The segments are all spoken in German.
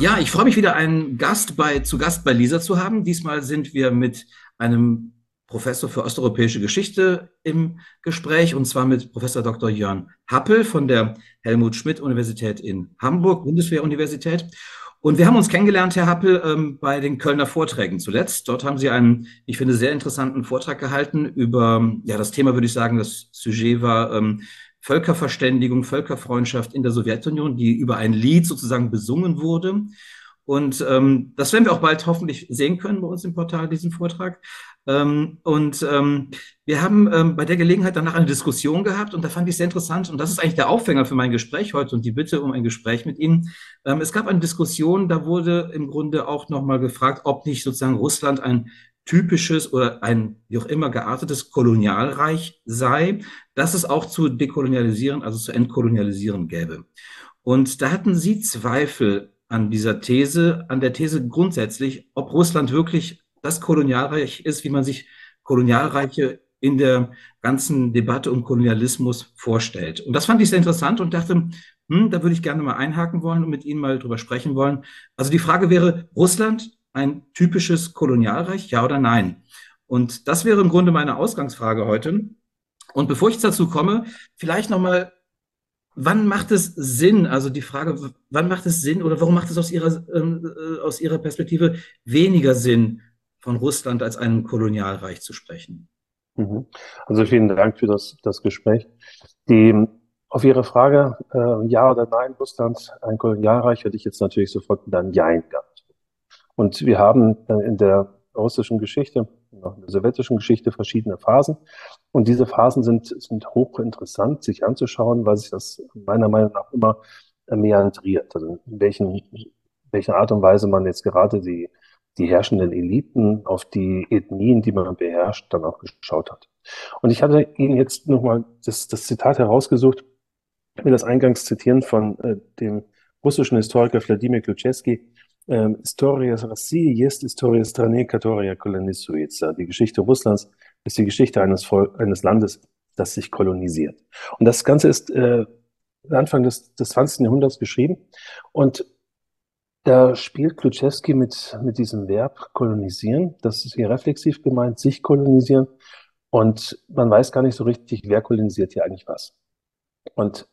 Ja, ich freue mich wieder, einen Gast bei, zu Gast bei Lisa zu haben. Diesmal sind wir mit einem Professor für osteuropäische Geschichte im Gespräch und zwar mit Professor Dr. Jörn Happel von der Helmut Schmidt Universität in Hamburg, Bundeswehruniversität. Und wir haben uns kennengelernt, Herr Happel, ähm, bei den Kölner Vorträgen zuletzt. Dort haben Sie einen, ich finde, sehr interessanten Vortrag gehalten über, ja, das Thema würde ich sagen, das Sujet war ähm, Völkerverständigung, Völkerfreundschaft in der Sowjetunion, die über ein Lied sozusagen besungen wurde. Und ähm, das werden wir auch bald hoffentlich sehen können bei uns im Portal, diesen Vortrag. Ähm, und ähm, wir haben ähm, bei der Gelegenheit danach eine Diskussion gehabt und da fand ich sehr interessant. Und das ist eigentlich der Aufhänger für mein Gespräch heute und die Bitte um ein Gespräch mit Ihnen. Ähm, es gab eine Diskussion, da wurde im Grunde auch nochmal gefragt, ob nicht sozusagen Russland ein typisches oder ein wie auch immer geartetes Kolonialreich sei, das es auch zu dekolonialisieren, also zu entkolonialisieren gäbe. Und da hatten Sie Zweifel an dieser These, an der These grundsätzlich, ob Russland wirklich das Kolonialreich ist, wie man sich Kolonialreiche in der ganzen Debatte um Kolonialismus vorstellt. Und das fand ich sehr interessant und dachte, hm, da würde ich gerne mal einhaken wollen und mit Ihnen mal drüber sprechen wollen. Also die Frage wäre, Russland ein typisches Kolonialreich, ja oder nein? Und das wäre im Grunde meine Ausgangsfrage heute. Und bevor ich dazu komme, vielleicht nochmal, wann macht es Sinn, also die Frage, wann macht es Sinn oder warum macht es aus Ihrer, äh, aus Ihrer Perspektive weniger Sinn, von Russland als einem Kolonialreich zu sprechen? Mhm. Also vielen Dank für das, das Gespräch. Die, auf Ihre Frage, äh, ja oder nein, Russland ein Kolonialreich, hätte ich jetzt natürlich sofort einem Jein gehabt. Und wir haben in der russischen Geschichte, in der sowjetischen Geschichte verschiedene Phasen. Und diese Phasen sind, sind hochinteressant, sich anzuschauen, weil sich das meiner Meinung nach immer meandriert. Also in welchen, welcher Art und Weise man jetzt gerade die, die herrschenden Eliten auf die Ethnien, die man beherrscht, dann auch geschaut hat. Und ich hatte Ihnen jetzt nochmal das, das Zitat herausgesucht, ich will das eingangs zitieren von äh, dem russischen Historiker Wladimir Kluczewski, äh, Historias Rassi jest Historias Strane Katoria Kolonisuica. Die Geschichte Russlands ist die Geschichte eines, Volk, eines Landes, das sich kolonisiert. Und das Ganze ist äh, Anfang des, des 20. Jahrhunderts geschrieben. Und da spielt Kluczewski mit, mit diesem Verb kolonisieren. Das ist hier reflexiv gemeint, sich kolonisieren. Und man weiß gar nicht so richtig, wer kolonisiert hier eigentlich was. Und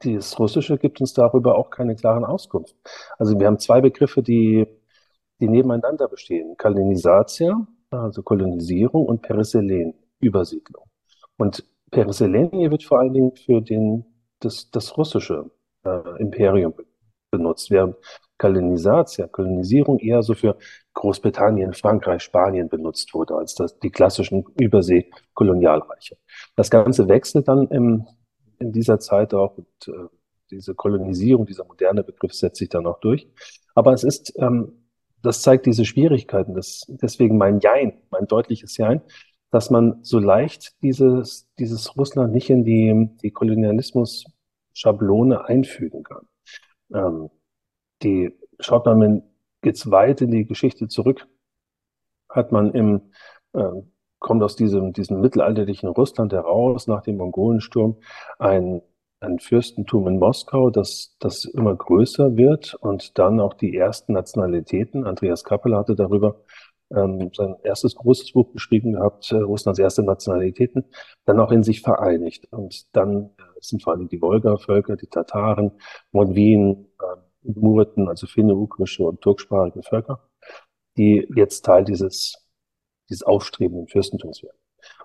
das Russische gibt uns darüber auch keine klaren Auskunft. Also wir haben zwei Begriffe, die, die nebeneinander bestehen. Kolonisatia, also Kolonisierung, und Periselen, Übersiedlung. Und Periselen hier wird vor allen Dingen für den, das, das russische äh, Imperium benutzt, während Kolonisatia, Kolonisierung eher so für Großbritannien, Frankreich, Spanien benutzt wurde, als das, die klassischen Übersee-Kolonialreiche. Das Ganze wechselt dann im in dieser Zeit auch. Und äh, diese Kolonisierung, dieser moderne Begriff setzt sich dann auch durch. Aber es ist, ähm, das zeigt diese Schwierigkeiten. Das, deswegen mein Jein, mein deutliches Jein, dass man so leicht dieses, dieses Russland nicht in die, die Kolonialismus-Schablone einfügen kann. Ähm, die, schaut man jetzt weit in die Geschichte zurück, hat man im äh, kommt aus diesem, diesem mittelalterlichen Russland heraus, nach dem Mongolensturm, ein, ein Fürstentum in Moskau, das, das immer größer wird und dann auch die ersten Nationalitäten. Andreas Kappel hatte darüber ähm, sein erstes großes Buch geschrieben gehabt, äh, Russlands erste Nationalitäten, dann auch in sich vereinigt. Und dann äh, sind vor allem die Wolga-Völker, die Tataren, Mondwien, äh, Murten, also finno-ugrische und turksprachige Völker, die jetzt Teil dieses dieses aufstrebenden Fürstentums werden.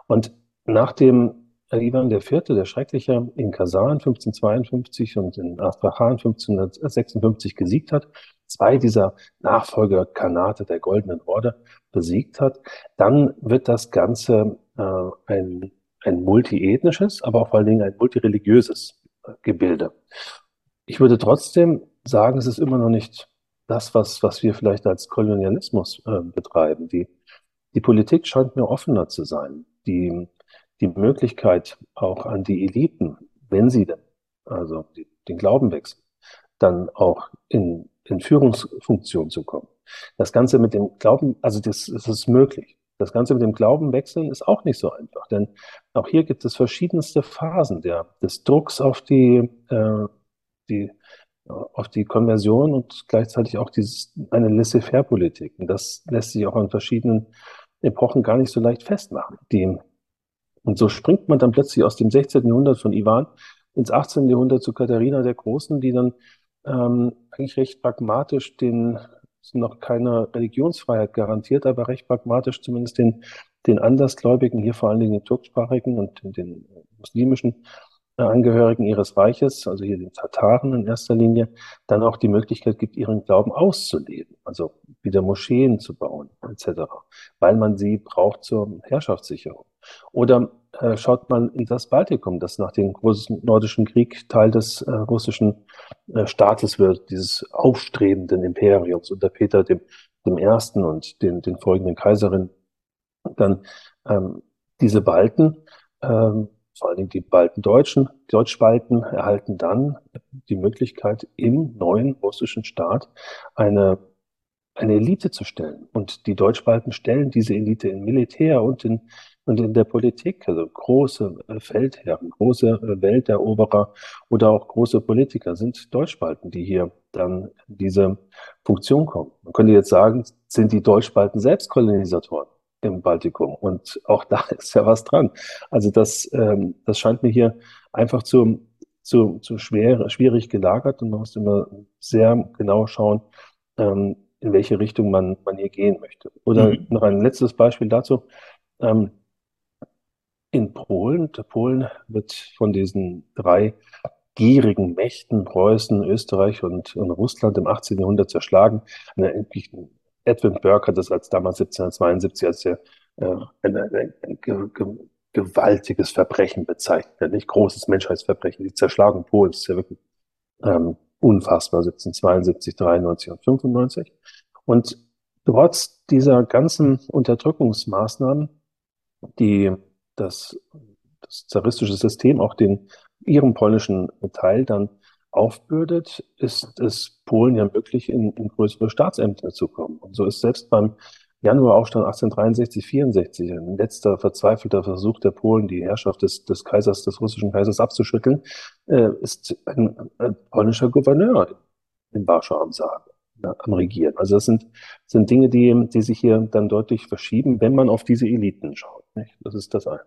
Und nach dem Ivan IV., der Schreckliche, in Kasan 1552 und in Astrachan 1556 gesiegt hat, zwei dieser Nachfolger Kanate der Goldenen Horde besiegt hat, dann wird das Ganze äh, ein, ein multiethnisches, aber auch vor allen Dingen ein multireligiöses äh, Gebilde. Ich würde trotzdem sagen, es ist immer noch nicht das, was, was wir vielleicht als Kolonialismus äh, betreiben. Die die Politik scheint mir offener zu sein. Die, die Möglichkeit auch an die Eliten, wenn sie denn, also die, den Glauben wechseln, dann auch in, in Führungsfunktion zu kommen. Das Ganze mit dem Glauben, also das, das ist möglich. Das Ganze mit dem Glauben wechseln ist auch nicht so einfach, denn auch hier gibt es verschiedenste Phasen der, des Drucks auf die, äh, die auf die Konversion und gleichzeitig auch dieses, eine Laissez-faire-Politik. Und das lässt sich auch an verschiedenen Epochen gar nicht so leicht festmachen. Die, und so springt man dann plötzlich aus dem 16. Jahrhundert von Ivan ins 18. Jahrhundert zu Katharina der Großen, die dann ähm, eigentlich recht pragmatisch den, noch keine Religionsfreiheit garantiert, aber recht pragmatisch zumindest den, den Andersgläubigen, hier vor allen Dingen den turksprachigen und den muslimischen Angehörigen ihres Reiches, also hier den Tataren in erster Linie, dann auch die Möglichkeit gibt, ihren Glauben auszuleben, also wieder Moscheen zu bauen, etc., weil man sie braucht zur Herrschaftssicherung. Oder äh, schaut man in das Baltikum, das nach dem großen nordischen Krieg Teil des äh, russischen äh, Staates wird, dieses aufstrebenden Imperiums unter Peter dem, dem Ersten und den, den folgenden Kaiserinnen. Dann ähm, diese Balten, ähm, vor allen Dingen die Balten Deutschen, Deutschbalten erhalten dann die Möglichkeit, im neuen russischen Staat eine, eine Elite zu stellen. Und die Deutschbalten stellen diese Elite im Militär und in, und in der Politik, also große äh, Feldherren, große äh, Welteroberer oder auch große Politiker sind Deutschbalten, die hier dann diese Funktion kommen. Man könnte jetzt sagen, sind die Deutschbalten selbst Kolonisatoren? Im Baltikum. Und auch da ist ja was dran. Also das, ähm, das scheint mir hier einfach zu, zu, zu schwer, schwierig gelagert und man muss immer sehr genau schauen, ähm, in welche Richtung man, man hier gehen möchte. Oder mhm. noch ein letztes Beispiel dazu. Ähm, in Polen, Polen wird von diesen drei gierigen Mächten, Preußen, Österreich und, und Russland im 18. Jahrhundert zerschlagen. Eine, Edwin Burke hat das als damals 1772 als sehr, äh, ein, ein, ein ge, ge, gewaltiges Verbrechen bezeichnet, nicht großes Menschheitsverbrechen. Die Zerschlagung Polens ist ja wirklich ähm, unfassbar, 1772, 93 und 95. Und trotz dieser ganzen Unterdrückungsmaßnahmen, die das, das zaristische System auch den ihrem polnischen Teil dann aufbürdet, ist es Polen ja möglich, in, in größere Staatsämter zu kommen. Und so ist selbst beim Januaraufstand 1863, 64 ein letzter verzweifelter Versuch der Polen, die Herrschaft des, des Kaisers, des russischen Kaisers abzuschütteln, äh, ist ein, ein, polnischer Gouverneur in Warschau am Sagen, am Regieren. Also das sind, sind Dinge, die, die sich hier dann deutlich verschieben, wenn man auf diese Eliten schaut. Nicht? Das ist das eine.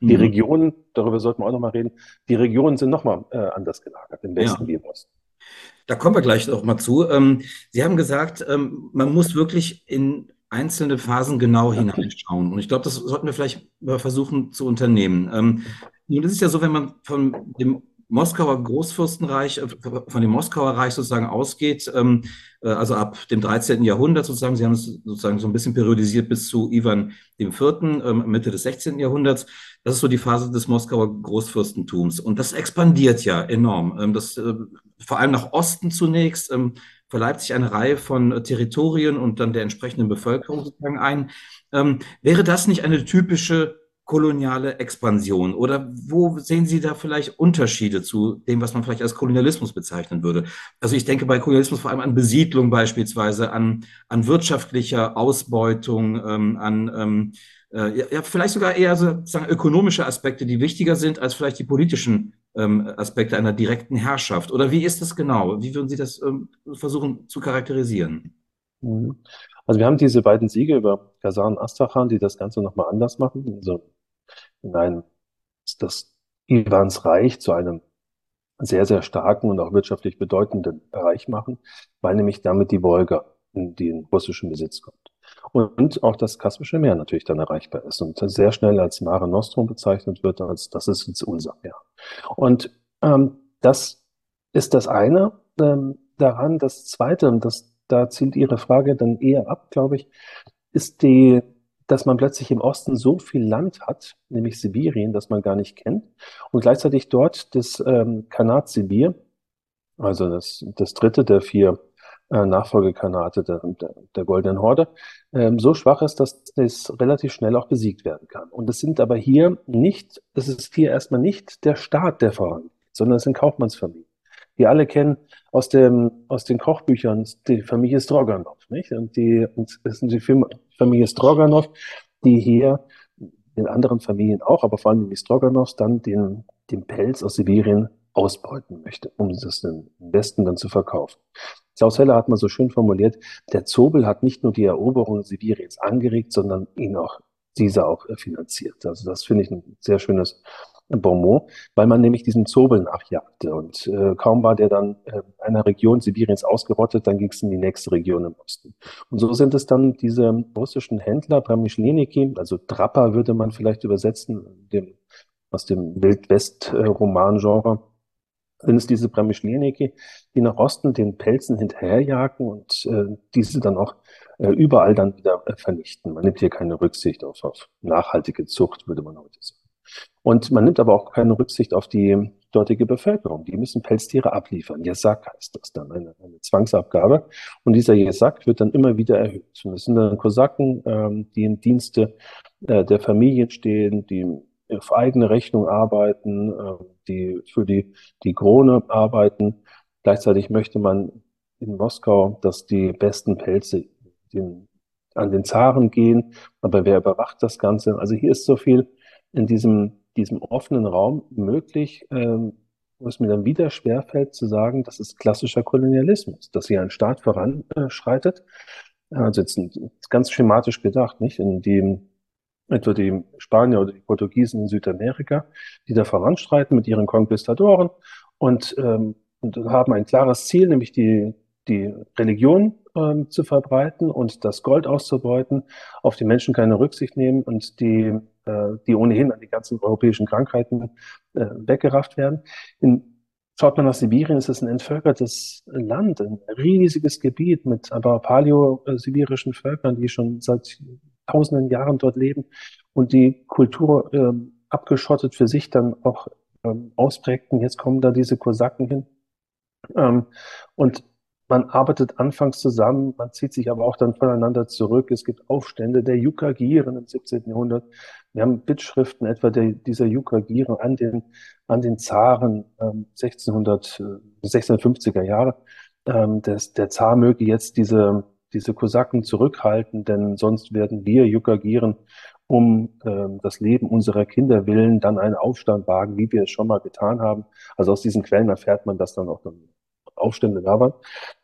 Die mhm. Regionen, darüber sollten wir auch nochmal reden, die Regionen sind nochmal äh, anders gelagert, im Westen ja. wie im Osten. Da kommen wir gleich noch mal zu. Ähm, Sie haben gesagt, ähm, man muss wirklich in einzelne Phasen genau hineinschauen. Und ich glaube, das sollten wir vielleicht versuchen zu unternehmen. Ähm, nun ist es ja so, wenn man von dem Moskauer Großfürstenreich, äh, von dem Moskauer Reich sozusagen ausgeht, ähm, äh, also ab dem 13. Jahrhundert sozusagen, Sie haben es sozusagen so ein bisschen periodisiert bis zu Ivan IV., ähm, Mitte des 16. Jahrhunderts. Das ist so die Phase des Moskauer Großfürstentums. Und das expandiert ja enorm. Ähm, das, äh, vor allem nach Osten zunächst, verleibt sich eine Reihe von Territorien und dann der entsprechenden Bevölkerung sozusagen ein. Wäre das nicht eine typische koloniale Expansion? Oder wo sehen Sie da vielleicht Unterschiede zu dem, was man vielleicht als Kolonialismus bezeichnen würde? Also ich denke bei Kolonialismus vor allem an Besiedlung beispielsweise, an, an wirtschaftlicher Ausbeutung, ähm, an ähm, äh, ja, vielleicht sogar eher sozusagen ökonomische Aspekte, die wichtiger sind als vielleicht die politischen ähm, Aspekte einer direkten Herrschaft. Oder wie ist das genau? Wie würden Sie das ähm, versuchen zu charakterisieren? Mhm. Also wir haben diese beiden Siege über Kasan und Astrachan, die das Ganze nochmal anders machen. Also in einem, das Irans Reich zu einem sehr, sehr starken und auch wirtschaftlich bedeutenden Bereich machen, weil nämlich damit die Wolga in den russischen Besitz kommt. Und auch das Kaspische Meer natürlich dann erreichbar ist und sehr schnell als Mare Nostrum bezeichnet wird, als das ist jetzt unser Meer. Und ähm, das ist das eine ähm, daran. Das zweite, und das, da zielt Ihre Frage dann eher ab, glaube ich, ist die dass man plötzlich im Osten so viel Land hat, nämlich Sibirien, das man gar nicht kennt, und gleichzeitig dort das ähm, Kanat Sibir, also das, das dritte der vier äh, Nachfolgekanate der, der, der Goldenen Horde, ähm, so schwach ist, dass es relativ schnell auch besiegt werden kann. Und es sind aber hier nicht, es ist hier erstmal nicht der Staat, der vorangeht, sondern es sind Kaufmannsfamilien. Wir alle kennen aus, dem, aus den Kochbüchern die Familie Stroganov, nicht? Und die, und es sind die Familie Stroganov, die hier in anderen Familien auch, aber vor allem die Stroganows dann den, den Pelz aus Sibirien ausbeuten möchte, um das im Westen dann zu verkaufen. Klaus Heller hat mal so schön formuliert, der Zobel hat nicht nur die Eroberung Sibiriens angeregt, sondern ihn auch, diese auch finanziert. Also das finde ich ein sehr schönes Bonmot, weil man nämlich diesem Zobel nachjagte. Und äh, kaum war der dann äh, einer Region Sibiriens ausgerottet, dann ging es in die nächste Region im Osten. Und so sind es dann diese russischen Händler, Pramischleniki, also Trapper würde man vielleicht übersetzen, dem, aus dem Wildwest-Roman-Genre, sind es diese Pramischleniki, die nach Osten den Pelzen hinterherjagen und äh, diese dann auch äh, überall dann wieder äh, vernichten. Man nimmt hier keine Rücksicht auf, auf nachhaltige Zucht, würde man heute sagen. Und man nimmt aber auch keine Rücksicht auf die dortige Bevölkerung. Die müssen Pelztiere abliefern. Jesak heißt das dann, eine, eine Zwangsabgabe. Und dieser Jesak wird dann immer wieder erhöht. Und das sind dann Kosaken, ähm, die im Dienste äh, der Familien stehen, die auf eigene Rechnung arbeiten, äh, die für die, die Krone arbeiten. Gleichzeitig möchte man in Moskau, dass die besten Pelze den, an den Zaren gehen. Aber wer überwacht das Ganze? Also hier ist so viel in diesem, diesem offenen Raum möglich, ähm, wo es mir dann wieder schwerfällt zu sagen, das ist klassischer Kolonialismus, dass hier ein Staat voranschreitet. Also jetzt ganz schematisch gedacht, nicht? In dem etwa die Spanier oder die Portugiesen in Südamerika, die da voranschreiten mit ihren Konquistadoren und, ähm, und haben ein klares Ziel, nämlich die, die Religion ähm, zu verbreiten und das Gold auszubeuten, auf die Menschen keine Rücksicht nehmen und die die ohnehin an die ganzen europäischen Krankheiten äh, weggerafft werden. In, schaut man nach Sibirien, ist es ein entvölkertes Land, ein riesiges Gebiet mit aber paleo-sibirischen Völkern, die schon seit tausenden Jahren dort leben und die Kultur äh, abgeschottet für sich dann auch ähm, ausprägten. Jetzt kommen da diese Kosaken hin. Ähm, und man arbeitet anfangs zusammen, man zieht sich aber auch dann voneinander zurück. Es gibt Aufstände der Yukagiren im 17. Jahrhundert. Wir haben Bittschriften etwa der, dieser Yukagiren an den, an den Zaren ähm, 1600, äh, 1650er Jahre. Ähm, des, der Zar möge jetzt diese, diese Kosaken zurückhalten, denn sonst werden wir Yukagiren um ähm, das Leben unserer Kinder willen dann einen Aufstand wagen, wie wir es schon mal getan haben. Also aus diesen Quellen erfährt man das dann auch dann Aufstände da waren.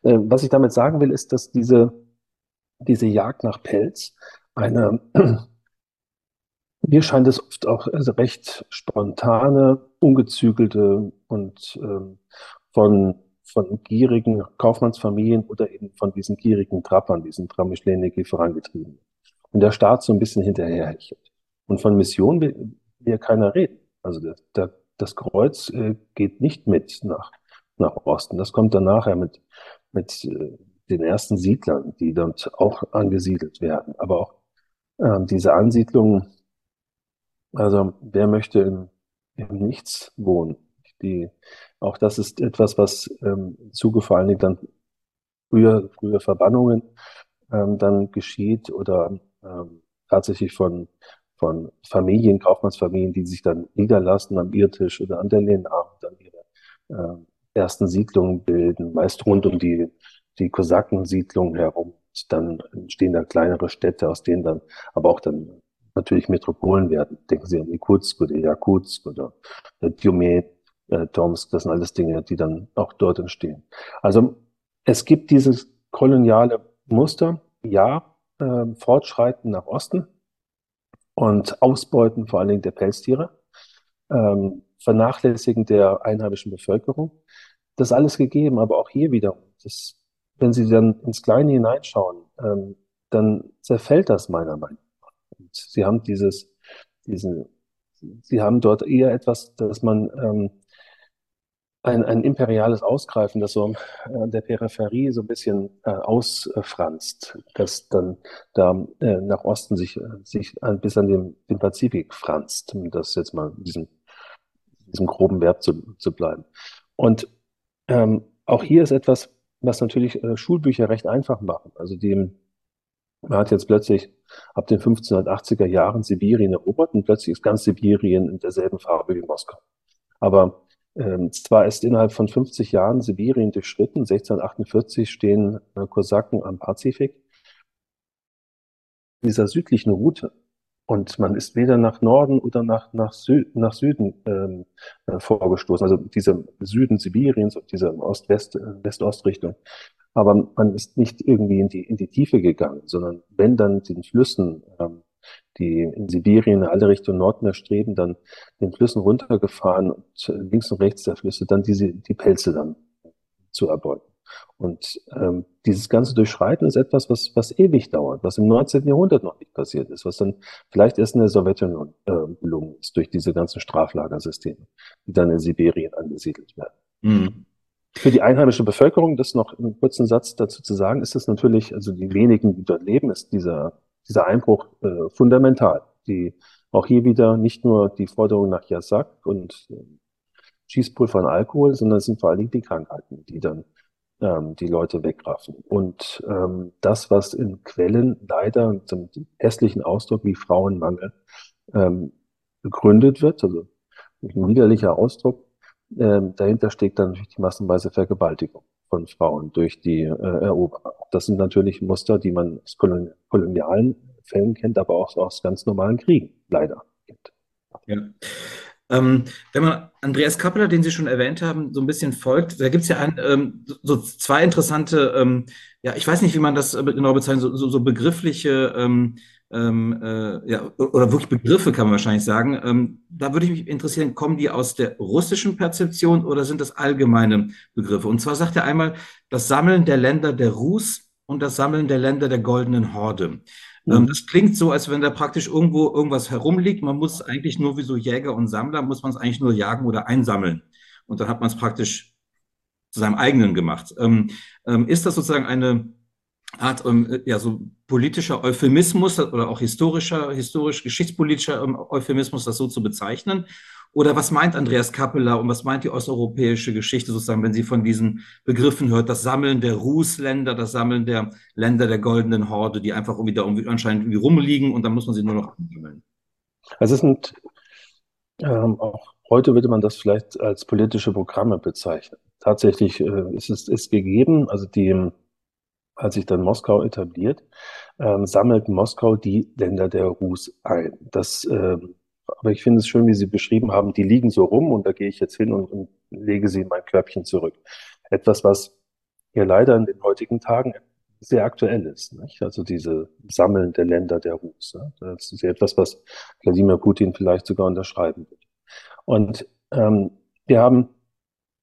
Äh, was ich damit sagen will, ist, dass diese, diese Jagd nach Pelz eine, mir scheint es oft auch also recht spontane, ungezügelte und ähm, von, von gierigen Kaufmannsfamilien oder eben von diesen gierigen Trappern, diesen Tramischleniki vorangetrieben. Und der Staat so ein bisschen hinterherhechelt. Und von Mission will, will keiner reden. Also der, der, das Kreuz äh, geht nicht mit nach nach Osten. Das kommt dann nachher mit, mit äh, den ersten Siedlern, die dort auch angesiedelt werden. Aber auch äh, diese Ansiedlungen, also wer möchte im, im Nichts wohnen? Die, auch das ist etwas, was ähm, im Zuge vor allen Dingen dann früher, früher Verbannungen ähm, dann geschieht oder ähm, tatsächlich von, von Familien, Kaufmannsfamilien, die sich dann niederlassen am Irrtisch oder an der Lehnarm, dann ihre äh, ersten Siedlungen bilden, meist rund um die, die Kosakensiedlungen herum. Dann entstehen da kleinere Städte, aus denen dann aber auch dann natürlich Metropolen werden. Denken Sie an Irkutsk oder Jakutsk oder Djumet, äh, Tomsk, das sind alles Dinge, die dann auch dort entstehen. Also es gibt dieses koloniale Muster, ja, äh, Fortschreiten nach Osten und Ausbeuten vor allen Dingen der Pelztiere, ähm, Vernachlässigen der einheimischen Bevölkerung das alles gegeben, aber auch hier wieder, das, wenn Sie dann ins Kleine hineinschauen, ähm, dann zerfällt das meiner Meinung nach. Und Sie haben dieses, diesen, Sie haben dort eher etwas, dass man ähm, ein, ein imperiales Ausgreifen, das so an der Peripherie so ein bisschen äh, ausfranst, das dann da äh, nach Osten sich, sich an, bis an den, den Pazifik franzt, um das jetzt mal in diesem, diesem groben Verb zu, zu bleiben. Und ähm, auch hier ist etwas, was natürlich äh, Schulbücher recht einfach machen. Also die, man hat jetzt plötzlich ab den 1580er Jahren Sibirien erobert und plötzlich ist ganz Sibirien in derselben Farbe wie Moskau. Aber ähm, zwar ist innerhalb von 50 Jahren Sibirien durchschritten, 1648 stehen äh, Kosaken am Pazifik. Dieser südlichen Route Und man ist weder nach Norden oder nach, nach, Sü nach Süden ähm, äh, vorgestoßen, also diese Süden Sibiriens und diese Ost-West-West-Ost-Richtung. Aber man ist nicht irgendwie in die, in die Tiefe gegangen, sondern wenn dann den Flüssen, ähm, die in Sibirien in alle Richtungen Nordmeer streben, dann den Flüssen runtergefahren und äh, links und rechts der Flüsse dann diese, die Pelze dann zu erbeuten. Und ähm, dieses ganze Durchschreiten ist etwas, was, was ewig dauert, was im 19. Jahrhundert noch nicht passiert ist, was dann vielleicht erst in der Sowjetunion äh, gelungen ist durch diese ganzen Straflagersysteme, die dann in Sibirien angesiedelt werden. Mhm. Für die einheimische Bevölkerung, das noch einen kurzen Satz dazu zu sagen, ist es natürlich, also die wenigen, die dort leben, ist dieser, dieser Einbruch äh, fundamental. Die auch hier wieder nicht nur die Forderung nach Jasak und äh, Schießpulver und Alkohol, sondern es sind vor allen Dingen die Krankheiten, die dann ähm, die Leute wegraffen. Und ähm, das, was in Quellen leider zum hässlichen Ausdruck wie Frauenmangel ähm, begründet wird, also ein widerlicher Ausdruck, ähm, dahinter steckt dann natürlich die massenweise Vergewaltigung von Frauen durch die äh, Eroberer. Das sind natürlich Muster, die man aus kolonialen Fällen kennt, aber auch aus ganz normalen Kriegen leider kennt. Ja. Ähm, wenn man Andreas Kappeler, den Sie schon erwähnt haben, so ein bisschen folgt, da gibt es ja ein, ähm, so zwei interessante, ähm, ja, ich weiß nicht, wie man das äh, genau bezeichnet, so, so, so begriffliche, ähm, ähm, äh, ja, oder wirklich Begriffe kann man wahrscheinlich sagen. Ähm, da würde ich mich interessieren, kommen die aus der russischen Perzeption oder sind das allgemeine Begriffe? Und zwar sagt er einmal das Sammeln der Länder der Rus und das Sammeln der Länder der goldenen Horde. Ähm, mhm. Das klingt so, als wenn da praktisch irgendwo irgendwas herumliegt. Man muss eigentlich nur wie so Jäger und Sammler, muss man es eigentlich nur jagen oder einsammeln. Und dann hat man es praktisch zu seinem eigenen gemacht. Ähm, ähm, ist das sozusagen eine Art, ähm, ja, so politischer Euphemismus oder auch historischer, historisch, geschichtspolitischer ähm, Euphemismus, das so zu bezeichnen? Oder was meint Andreas Kappeler und was meint die osteuropäische Geschichte sozusagen, wenn sie von diesen Begriffen hört, das Sammeln der Rußländer, das Sammeln der Länder der goldenen Horde, die einfach irgendwie da irgendwie anscheinend irgendwie rumliegen und dann muss man sie nur noch ansammeln? Also es sind ähm, auch heute würde man das vielleicht als politische Programme bezeichnen. Tatsächlich äh, ist es ist gegeben, also die, als sich dann Moskau etabliert, ähm, sammelt Moskau die Länder der Rus ein. Das ähm, aber ich finde es schön, wie Sie beschrieben haben, die liegen so rum und da gehe ich jetzt hin und, und lege sie in mein Körbchen zurück. Etwas, was ja leider in den heutigen Tagen sehr aktuell ist. Nicht? Also diese Sammeln der Länder der Rus. Ne? Das ist ja etwas, was Wladimir Putin vielleicht sogar unterschreiben wird. Und ähm, wir haben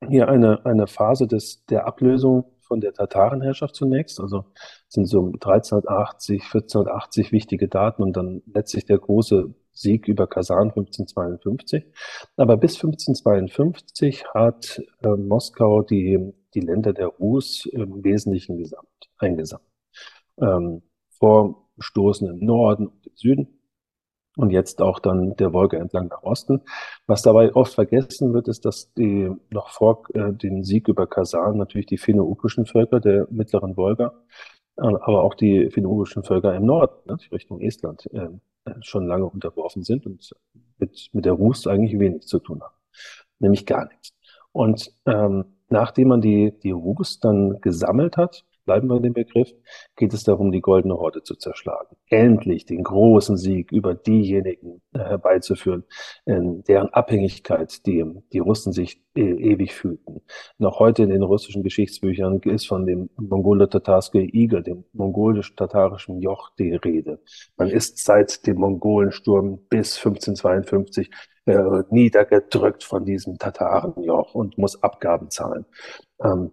hier eine, eine Phase des, der Ablösung von der Tatarenherrschaft zunächst. Also sind so 1380, 1480 wichtige Daten und dann letztlich der große Sieg über Kasan 1552. Aber bis 1552 hat äh, Moskau die, die Länder der Rus im Wesentlichen gesamt, eingesammelt. Ähm, vorstoßen im Norden und im Süden und jetzt auch dann der Wolga entlang nach Osten. Was dabei oft vergessen wird, ist, dass die noch vor äh, den Sieg über Kasan natürlich die finno-ugrischen Völker der mittleren Wolga, äh, aber auch die finno-ugrischen Völker im Norden, ne, Richtung Estland, äh, schon lange unterworfen sind und mit, mit der Rus eigentlich wenig zu tun haben. Nämlich gar nichts. Und ähm, nachdem man die, die Rus dann gesammelt hat, bleiben wir in dem Begriff, geht es darum, die goldene Horde zu zerschlagen. Endlich den großen Sieg über diejenigen äh, herbeizuführen, deren Abhängigkeit die, die Russen sich e ewig fühlten. Noch heute in den russischen Geschichtsbüchern ist von dem mongolo-tatarske Igel, dem mongolisch-tatarischen Joch, die Rede. Man ist seit dem Mongolensturm bis 1552 äh, niedergedrückt von diesem Tatarenjoch und muss Abgaben zahlen. Ähm,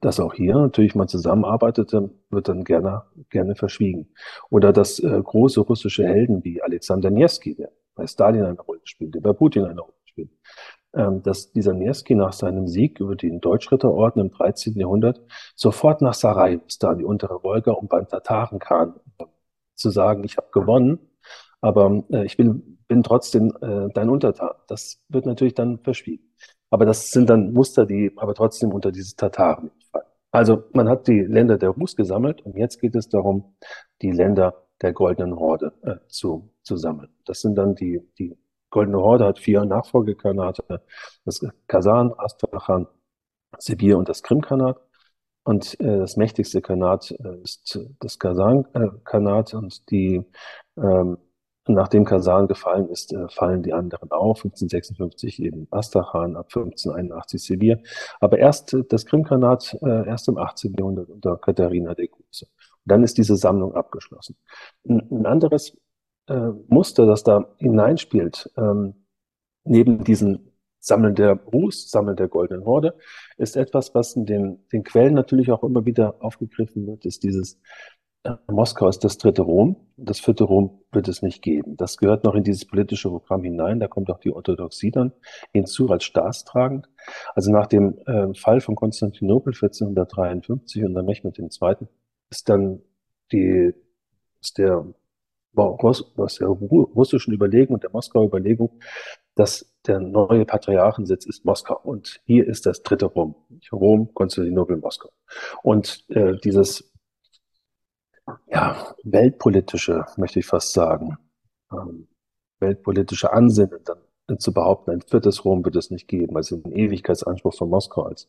dass auch hier natürlich man zusammenarbeitete, wird dann gerne, gerne verschwiegen. Oder dass äh, große russische Helden wie Alexander Nevsky, der bei Stalin eine Rolle spielte, bei Putin eine Rolle spielt, ähm, dass dieser Nevsky nach seinem Sieg über den Deutschritterorden im 13. Jahrhundert sofort nach Sarai da an die untere Wolga, um beim Tatarenkhan zu sagen, ich habe gewonnen, aber äh, ich bin, bin trotzdem äh, dein Untertan. Das wird natürlich dann verschwiegen. Aber das sind dann Muster, die aber trotzdem unter dieses Tataren fallen. Also man hat die Länder der Rus gesammelt und jetzt geht es darum, die Länder der Goldenen Horde äh, zu, zu sammeln. Das sind dann die, die Goldene Horde hat vier Nachfolgekanate, das Kasan, Astrachan, Sibir und das Krimkanat. Und äh, das mächtigste Kanat äh, ist das Kasan-Kanat und die ähm, nachdem Kasan gefallen ist, äh, fallen die anderen auf. 1556 eben Astrachan, ab 1581 Sevilla. Aber erst äh, das Krimkanat äh, erst im 18. Jahrhundert unter Katharina der Große. Und dann ist diese Sammlung abgeschlossen. Ein, anderes Muster, das da hineinspielt, ähm, neben diesen Sammeln der Ruß, Sammeln der Goldenen Horde, ist etwas, was in den, den Quellen natürlich auch immer wieder aufgegriffen wird, ist dieses Moskau ist das dritte Rom. Das vierte Rom wird es nicht geben. Das gehört noch in dieses politische Programm hinein. Da kommt auch die Orthodoxie dann hinzu als staatstragend. Also nach dem äh, Fall von Konstantinopel 1453 unter Mehmed II. ist dann die, ist der, aus der russischen Überlegung und der Moskauer Überlegung, dass der neue Patriarchensitz ist Moskau. Und hier ist das dritte Rom. Rom, Konstantinopel, Moskau. Und äh, dieses ja, weltpolitische, möchte ich fast sagen, ähm, weltpolitische Ansinnen dann zu behaupten, ein viertes Rom wird es nicht geben, also den Ewigkeitsanspruch von Moskau als,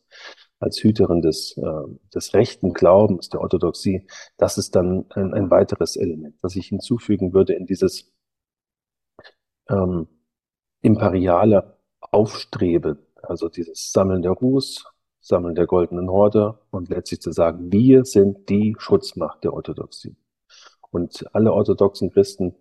als Hüterin des, äh, des rechten Glaubens, der Orthodoxie, das ist dann ein, ein weiteres Element, das ich hinzufügen würde in dieses ähm, imperiale Aufstreben, also dieses Sammeln der Ruß, Sammeln der goldenen Horde und letztlich zu sagen, wir sind die Schutzmacht der Orthodoxie. Und alle orthodoxen Christen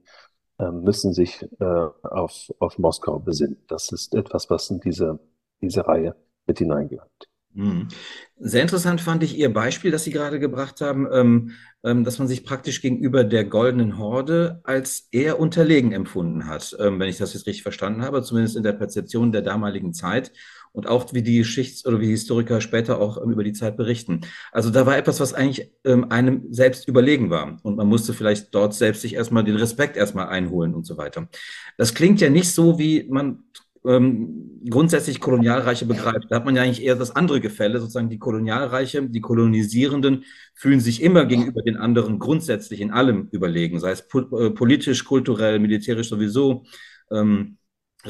äh, müssen sich äh, auf, auf Moskau besinnen. Das ist etwas, was in diese, diese Reihe mit hineingehört. Mhm. Sehr interessant fand ich Ihr Beispiel, das Sie gerade gebracht haben, ähm, ähm, dass man sich praktisch gegenüber der goldenen Horde als eher unterlegen empfunden hat, ähm, wenn ich das jetzt richtig verstanden habe, zumindest in der Perzeption der damaligen Zeit und auch wie die Geschichts- oder wie Historiker später auch ähm, über die Zeit berichten. Also da war etwas, was eigentlich ähm, einem selbst überlegen war und man musste vielleicht dort selbst sich erstmal den Respekt erstmal einholen und so weiter. Das klingt ja nicht so, wie man ähm, grundsätzlich Kolonialreiche begreift. Da hat man ja eigentlich eher das andere Gefälle, sozusagen die Kolonialreiche, die Kolonisierenden fühlen sich immer gegenüber den anderen grundsätzlich in allem überlegen, sei es po äh, politisch, kulturell, militärisch sowieso. Ähm,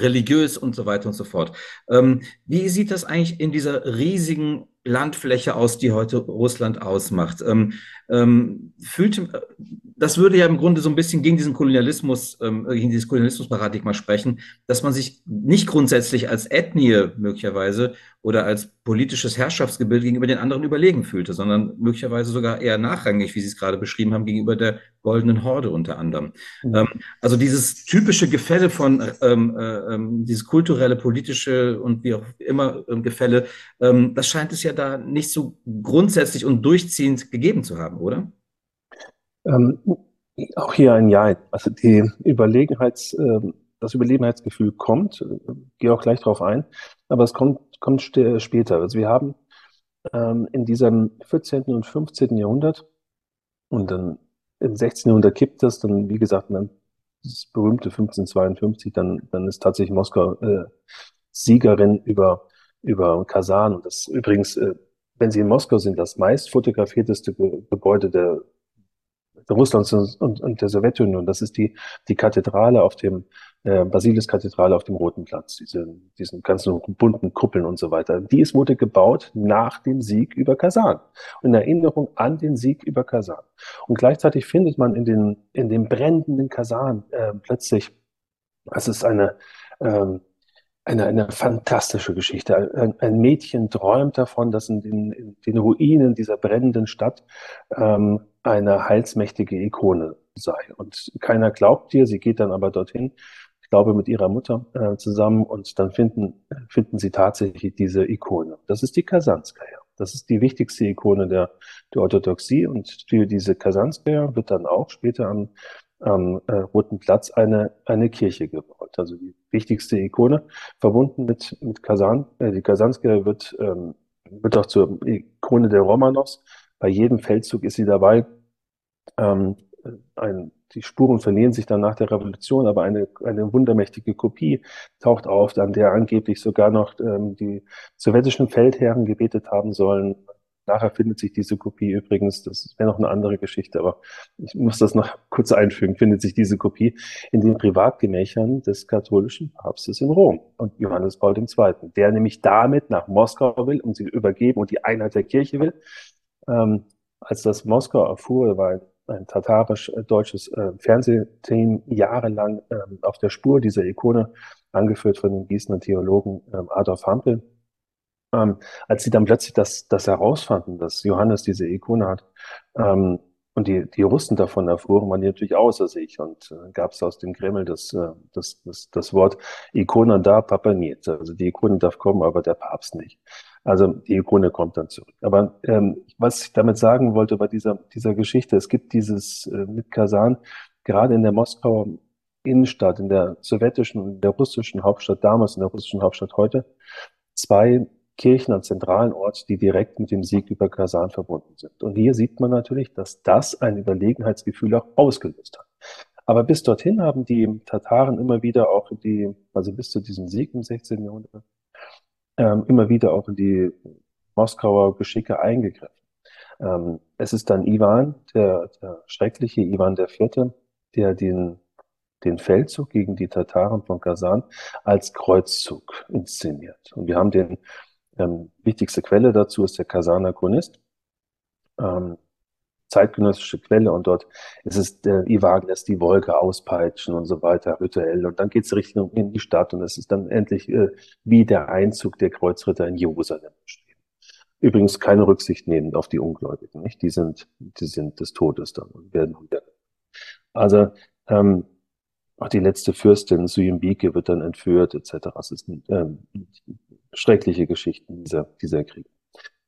religiös und so weiter und so fort. Ähm, wie sieht das eigentlich in dieser riesigen Landfläche aus, die heute Russland ausmacht? Ähm, ähm, fühlt, das würde ja im Grunde so ein bisschen gegen diesen Kolonialismus, ähm, gegen dieses Kolonialismusparadigma sprechen, dass man sich nicht grundsätzlich als Ethnie möglicherweise oder als politisches Herrschaftsgebild gegenüber den anderen überlegen fühlte, sondern möglicherweise sogar eher nachrangig, wie Sie es gerade beschrieben haben, gegenüber der goldenen Horde unter anderem. Mhm. Ähm, also dieses typische Gefälle von, ähm, äh, ähm, dieses kulturelle, politische und wie auch immer Gefälle, das scheint es ja da nicht so grundsätzlich und durchziehend gegeben zu haben, oder? Ähm, auch hier ein Ja. Also die Überlegenheits, äh, das Überlegenheitsgefühl kommt, äh, gehe auch gleich darauf ein, aber es kommt, kommt später. Also wir haben ähm, in diesem 14. und 15. Jahrhundert und dann im 16. Jahrhundert kippt das, dann wie gesagt, dann das berühmte 1552, dann, dann ist tatsächlich Moskau äh, Siegerin über, über Kasan. Und das übrigens, äh, wenn Sie in Moskau sind, das meist fotografierteste Gebäude der Russlands und, und der Sowjetunion. Das ist die, die Kathedrale auf dem, äh, Basilis-Kathedrale auf dem Roten Platz, diese, diesen ganzen bunten Kuppeln und so weiter. Die ist, wurde gebaut nach dem Sieg über Kasan. In Erinnerung an den Sieg über Kasan. Und gleichzeitig findet man in den, in dem brennenden Kasan äh, plötzlich, es ist eine, ähm, eine, eine fantastische Geschichte. Ein, ein, Mädchen träumt davon, dass in den, in den Ruinen dieser brennenden Stadt ähm, eine heilsmächtige Ikone sei. Und keiner glaubt ihr, sie geht dann aber dorthin, ich glaube mit ihrer Mutter äh, zusammen und dann finden, finden sie tatsächlich diese Ikone. Das ist die Kasanskaya. Das ist die wichtigste Ikone der, der Orthodoxie und für diese Kasanskaya wird dann auch später am, am äh, Roten Platz eine, eine Kirche gebaut. Also die wichtigste Ikone, verbunden mit, mit Kasan. Äh, die Kasanskaya wird, ähm, wird auch zur Ikone der Romanovs. Bei jedem Feldzug ist sie dabei. Ähm, ein, die Spuren verlieren sich dann nach der Revolution, aber eine, eine wundermächtige Kopie taucht auf, an der angeblich sogar noch ähm, die sowjetischen Feldherren gebetet haben sollen. Nachher findet sich diese Kopie übrigens, das wäre noch eine andere Geschichte, aber ich muss das noch kurz einfügen, findet sich diese Kopie in den Privatgemächern des katholischen Papstes in Rom und Johannes Paul II., der nämlich damit nach Moskau will, um sie übergeben und die Einheit der Kirche will. Ähm, als das Moskau erfuhr, war ein tatarisch-deutsches äh, Fernsehteam jahrelang ähm, auf der Spur dieser Ikone, angeführt von dem Gießener Theologen ähm, Adolf Hampel. Ähm, als sie dann plötzlich das, das herausfanden, dass Johannes diese Ikone hat, ähm, und die, die Russen davon erfuhren, waren die natürlich außer sich und äh, gab es aus dem Kreml das, äh, das, das, das Wort Ikone da, Papa nicht. Also die Ikone darf kommen, aber der Papst nicht. Also die Ikone kommt dann zurück. Aber ähm, was ich damit sagen wollte bei dieser, dieser Geschichte, es gibt dieses äh, mit Kasan, gerade in der Moskauer Innenstadt, in der sowjetischen und der russischen Hauptstadt damals, in der russischen Hauptstadt heute, zwei Kirchen am zentralen Ort, die direkt mit dem Sieg über Kasan verbunden sind. Und hier sieht man natürlich, dass das ein Überlegenheitsgefühl auch ausgelöst hat. Aber bis dorthin haben die Tataren immer wieder auch die, also bis zu diesem Sieg im 16. Jahrhundert, ähm, immer wieder auch in die Moskauer Geschicke eingegriffen. Ähm, es ist dann Ivan, der, der schreckliche Ivan IV., der den, den Feldzug gegen die Tataren von Kasan als Kreuzzug inszeniert. Und wir haben den ähm, wichtigste Quelle dazu ist der Kasaner Chronist, ähm, zeitgenössische Quelle und dort ist es der Ivan lässt die Wolke auspeitschen und so weiter, rituell. Und dann geht es Richtung in die Stadt und es ist dann endlich äh, wie der Einzug der Kreuzritter in Jerusalem beschrieben. Übrigens keine Rücksicht nehmend auf die Ungläubigen, nicht? Die sind, die sind des Todes dann und werden wieder. Also ähm, auch die letzte Fürstin Suyembike wird dann entführt, etc. Es ist ähm, schreckliche Geschichten dieser, dieser Krieg.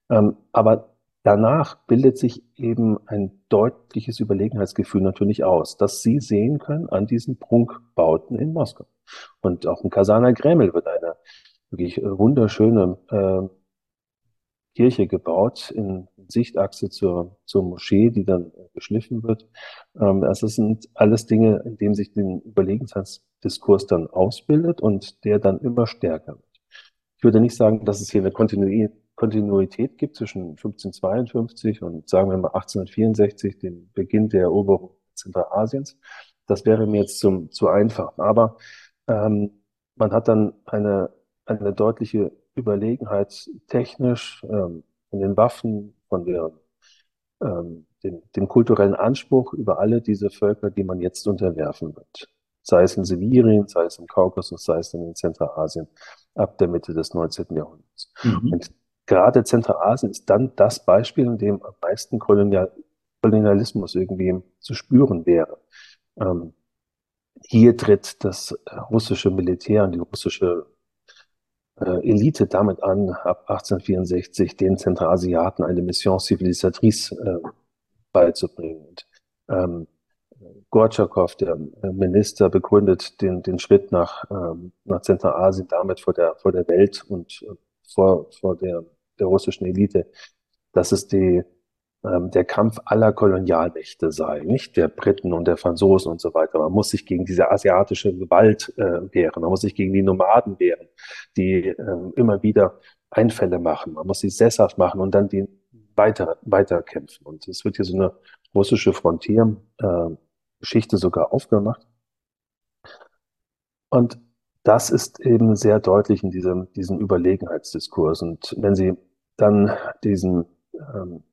Ähm, aber danach bildet sich eben ein deutliches Überlegenheitsgefühl natürlich aus, das Sie sehen können an diesen Prunkbauten in Moskau. Und auch im Kasaner Gremel wird eine wirklich wunderschöne äh, Kirche gebaut in Sichtachse zur, zur Moschee, die dann geschliffen wird. Ähm, also es sind alles Dinge, in denen sich den Überlegenheitsdiskurs dann ausbildet und der dann immer stärker wird. Ich würde nicht sagen, dass es hier eine Kontinuität gibt zwischen 1552 und sagen wir mal 1864, dem Beginn der Eroberung Zentralasiens. Das wäre mir jetzt zum, zu einfach. Aber ähm, man hat dann eine, eine deutliche Überlegenheit technisch ähm, von den Waffen, von der, ähm, dem, dem kulturellen Anspruch über alle diese Völker, die man jetzt unterwerfen wird sei es in Sibirien, sei es im Kaukasus, sei es in Zentralasien ab der Mitte des 19. Jahrhunderts. Mhm. Und gerade Zentralasien ist dann das Beispiel, in dem am meisten Kolonial Kolonialismus irgendwie zu spüren wäre. Ähm, hier tritt das russische Militär und die russische äh, Elite damit an, ab 1864 den Zentralasiaten eine Mission civilisatrice äh, beizubringen. Und, ähm, Gortschakow, der äh, Minister, begründet den, den Schritt nach, ähm, nach Zentralasien damit vor der, vor der Welt und äh, vor, vor der, der russischen Elite, dass es die, ähm, der Kampf aller Kolonialmächte sei, nicht der Briten und der Franzosen und so weiter. Man muss sich gegen diese asiatische Gewalt äh, wehren, man muss sich gegen die Nomaden wehren, die äh, immer wieder Einfälle machen, man muss sie sesshaft machen und dann die weiter, weiter kämpfen. Und es wird hier so eine russische Frontier, äh, Geschichte sogar aufgemacht. Und das ist eben sehr deutlich in diesem, diesem Überlegenheitsdiskurs. Und wenn Sie dann diesen, ähm,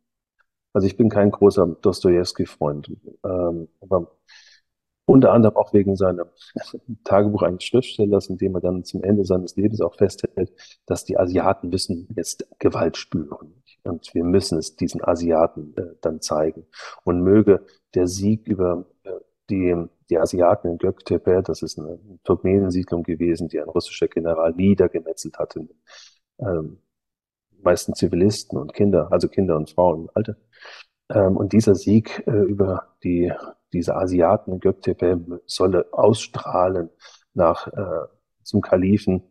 also ich bin kein großer Dostoevsky-Freund, ähm, aber unter anderem auch wegen seinem Tagebuch eines Schriftstellers, in dem er dann zum Ende seines Lebens auch festhält, dass die Asiaten müssen jetzt Gewalt spüren. Und wir müssen es diesen Asiaten äh, dann zeigen. Und möge der Sieg über die, die Asiaten in Göktepe, das ist eine Turkmenensiedlung gewesen, die ein russischer General niedergemetzelt hatte. Ähm, meisten Zivilisten und Kinder, also Kinder und Frauen im Alter. Ähm, und dieser Sieg äh, über die, diese Asiaten in Göktepe solle ausstrahlen nach, äh, zum Kalifen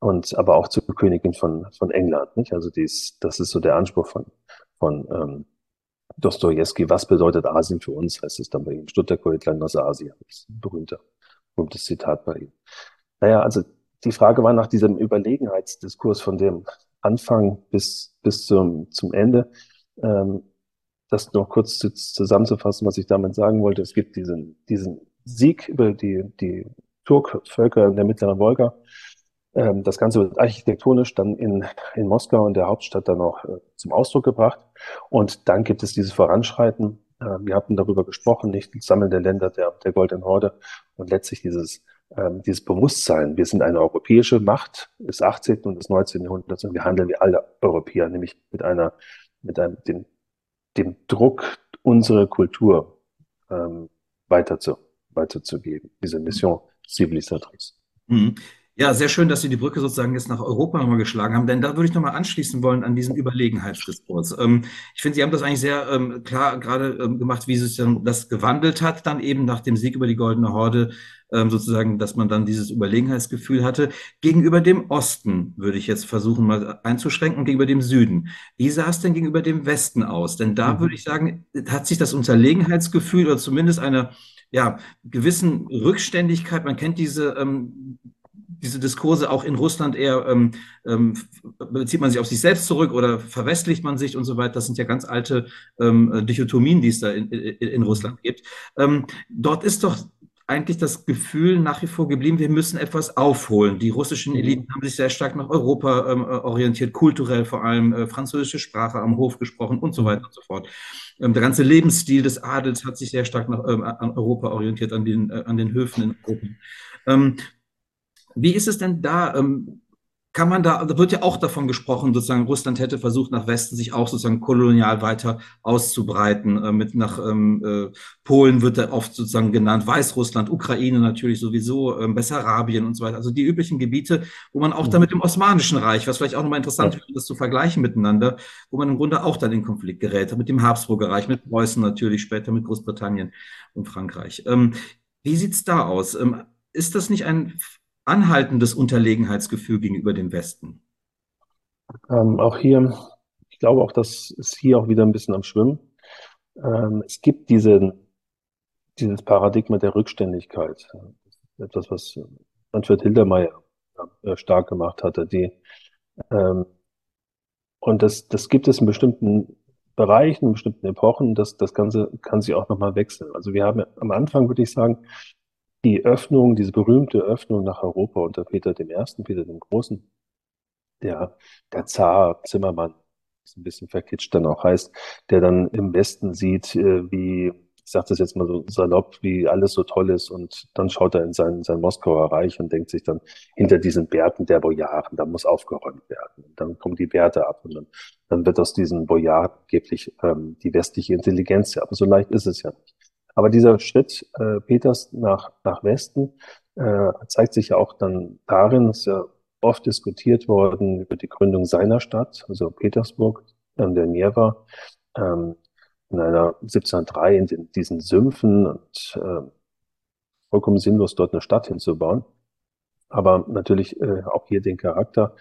und aber auch zur Königin von, von England. Nicht? Also dies, das ist so der Anspruch von, von ähm, Dostoevsky, was bedeutet Asien für uns, heißt es dann bei ihm. Stutterkoitland aus Asien. Das ist ein berühmter, berühmtes Zitat bei ihm. Naja, also die Frage war nach diesem Überlegenheitsdiskurs von dem Anfang bis, bis zum, zum Ende. Ähm, das noch kurz zusammenzufassen, was ich damit sagen wollte. Es gibt diesen, diesen Sieg über die, die Turkvölker in der mittleren Wolga, das Ganze wird architektonisch dann in, in Moskau, in der Hauptstadt, dann auch äh, zum Ausdruck gebracht. Und dann gibt es dieses Voranschreiten äh, wir hatten darüber gesprochen, nicht Sammeln der Länder der, der Goldenen Horde und letztlich dieses, ähm, dieses Bewusstsein, wir sind eine europäische Macht des 18. und des 19. Jahrhunderts und wir handeln wie alle Europäer, nämlich mit einer, mit einem, dem, dem Druck, unsere Kultur ähm, weiter zu, weiterzugeben, diese Mission Civilisatrice. Mhm. Ja, sehr schön, dass Sie die Brücke sozusagen jetzt nach Europa nochmal geschlagen haben, denn da würde ich nochmal anschließen wollen an diesen Überlegenheitsdiskurs. Ähm, ich finde, Sie haben das eigentlich sehr ähm, klar gerade ähm, gemacht, wie sich dann das gewandelt hat, dann eben nach dem Sieg über die Goldene Horde, ähm, sozusagen, dass man dann dieses Überlegenheitsgefühl hatte. Gegenüber dem Osten würde ich jetzt versuchen, mal einzuschränken, gegenüber dem Süden. Wie sah es denn gegenüber dem Westen aus? Denn da mhm. würde ich sagen, hat sich das Unterlegenheitsgefühl oder zumindest eine ja, gewissen Rückständigkeit, man kennt diese ähm, diese Diskurse auch in Russland eher, ähm, ähm, bezieht man sich auf sich selbst zurück oder verwestlicht man sich und so weiter. Das sind ja ganz alte ähm, Dichotomien, die es da in, in, in Russland gibt. Ähm, dort ist doch eigentlich das Gefühl nach wie vor geblieben, wir müssen etwas aufholen. Die russischen mhm. Eliten haben sich sehr stark nach Europa ähm, orientiert, kulturell vor allem, äh, französische Sprache am Hof gesprochen und so mhm. weiter und so fort. Ähm, der ganze Lebensstil des Adels hat sich sehr stark nach, ähm, an Europa orientiert, an den, äh, an den Höfen in Europa. Wie ist es denn da? Ähm, kann man da, da wird ja auch davon gesprochen, sozusagen Russland hätte versucht, nach Westen sich auch sozusagen kolonial weiter auszubreiten. Äh, mit nach ähm, äh, Polen wird da oft sozusagen genannt, Weißrussland, Ukraine natürlich sowieso, ähm, Bessarabien und so weiter. Also die üblichen Gebiete, wo man auch mhm. da mit dem Osmanischen Reich, was vielleicht auch nochmal interessant ja. wäre, das zu vergleichen miteinander, wo man im Grunde auch dann in Konflikt gerät, mit dem Habsburger Reich, mit Preußen natürlich, später mit Großbritannien und Frankreich. Ähm, wie sieht's da aus? Ähm, ist das nicht ein anhaltendes Unterlegenheitsgefühl gegenüber dem Westen? Ähm, auch hier, ich glaube auch, das ist hier auch wieder ein bisschen am Schwimmen. Ähm, es gibt diese, dieses Paradigma der Rückständigkeit. Etwas, was Manfred Hildermeier äh, stark gemacht hatte. Die, ähm, und das, das gibt es in bestimmten Bereichen, in bestimmten Epochen. Das, das Ganze kann sich auch nochmal wechseln. Also wir haben am Anfang, würde ich sagen, die Öffnung, diese berühmte Öffnung nach Europa unter Peter I., Peter dem Großen, der, der Zar Zimmermann, was ein bisschen verkitscht dann auch heißt, der dann im Westen sieht, äh, wie, ich sage das jetzt mal so salopp, wie alles so toll ist und dann schaut er in sein, sein Moskauer Reich und denkt sich dann, hinter diesen Bärten der Bojaren, da muss aufgeräumt werden. Und dann kommen die Bärte ab und dann, dann wird aus diesen Bojaren angeblich ähm, die westliche Intelligenz. Aber so leicht ist es ja nicht. Aber dieser Schritt äh, Peters nach, nach Westen äh, zeigt sich ja auch dann darin, dass ja oft diskutiert worden über die Gründung seiner Stadt, also Petersburg, an der Neva, ähm, in einer 1703 in den, diesen Sümpfen und äh, vollkommen sinnlos dort eine Stadt hinzubauen. Aber natürlich äh, auch hier den Charakter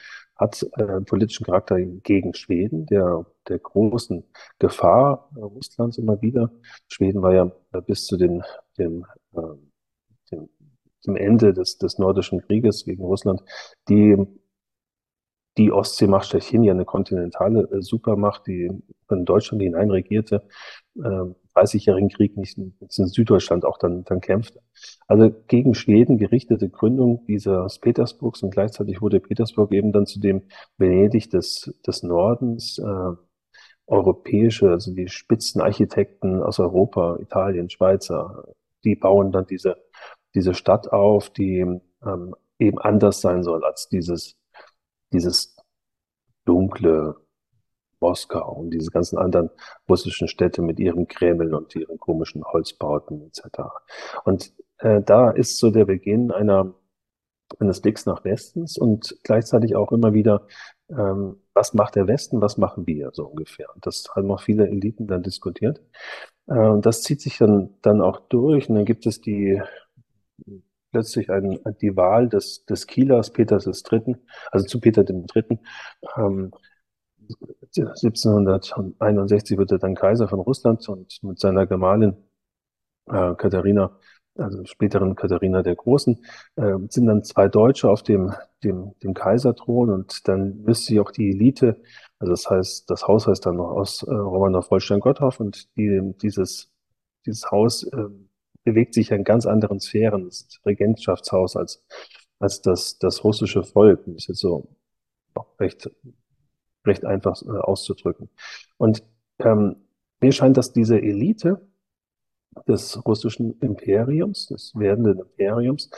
hat äh, politischen Charakter gegen Schweden, der, der großen Gefahr Russlands immer wieder. Schweden war ja bis zu den, dem, äh, dem, dem Ende des, des Nordischen Krieges gegen Russland die die Ostseemacht schlechthin, ja eine kontinentale äh, Supermacht, die in Deutschland hinein regierte, äh, 30-jährigen Krieg nicht in, Süddeutschland auch dann, dann kämpfte. Also gegen Schweden gerichtete Gründung dieses Petersburgs und gleichzeitig wurde Petersburg eben dann zu dem Venedig des, des Nordens, äh, europäische, also die Spitzenarchitekten aus Europa, Italien, Schweizer, die bauen dann diese, diese Stadt auf, die ähm, eben anders sein soll als dieses dieses dunkle Moskau und diese ganzen anderen russischen Städte mit ihrem Kreml und ihren komischen Holzbauten etc. Und äh, da ist so der Beginn einer eines Blicks nach Westens und gleichzeitig auch immer wieder, ähm, was macht der Westen, was machen wir so ungefähr. Und das haben auch viele Eliten dann diskutiert. Äh, und das zieht sich dann, dann auch durch. Und dann gibt es die plötzlich ein, die Wahl des, des Kielers Peters III., also zu Peter III. Ähm, 1761 wird er dann Kaiser von Russland und mit seiner Gemahlin äh, Katharina, also späteren Katharina der Großen, äh, sind dann zwei Deutsche auf dem, dem, dem Kaiserthron und dann müsste sich auch die Elite, also das heißt, das Haus heißt dann noch aus äh, Romanov-Holstein-Gottorf und die, dieses, dieses Haus äh, bewegt sich in ganz anderen Sphären des Regentschaftshaus als, als das, das russische Volk. Das ist jetzt so recht, recht einfach äh, auszudrücken. Und ähm, mir scheint, dass diese Elite des russischen Imperiums, des werdenden Imperiums,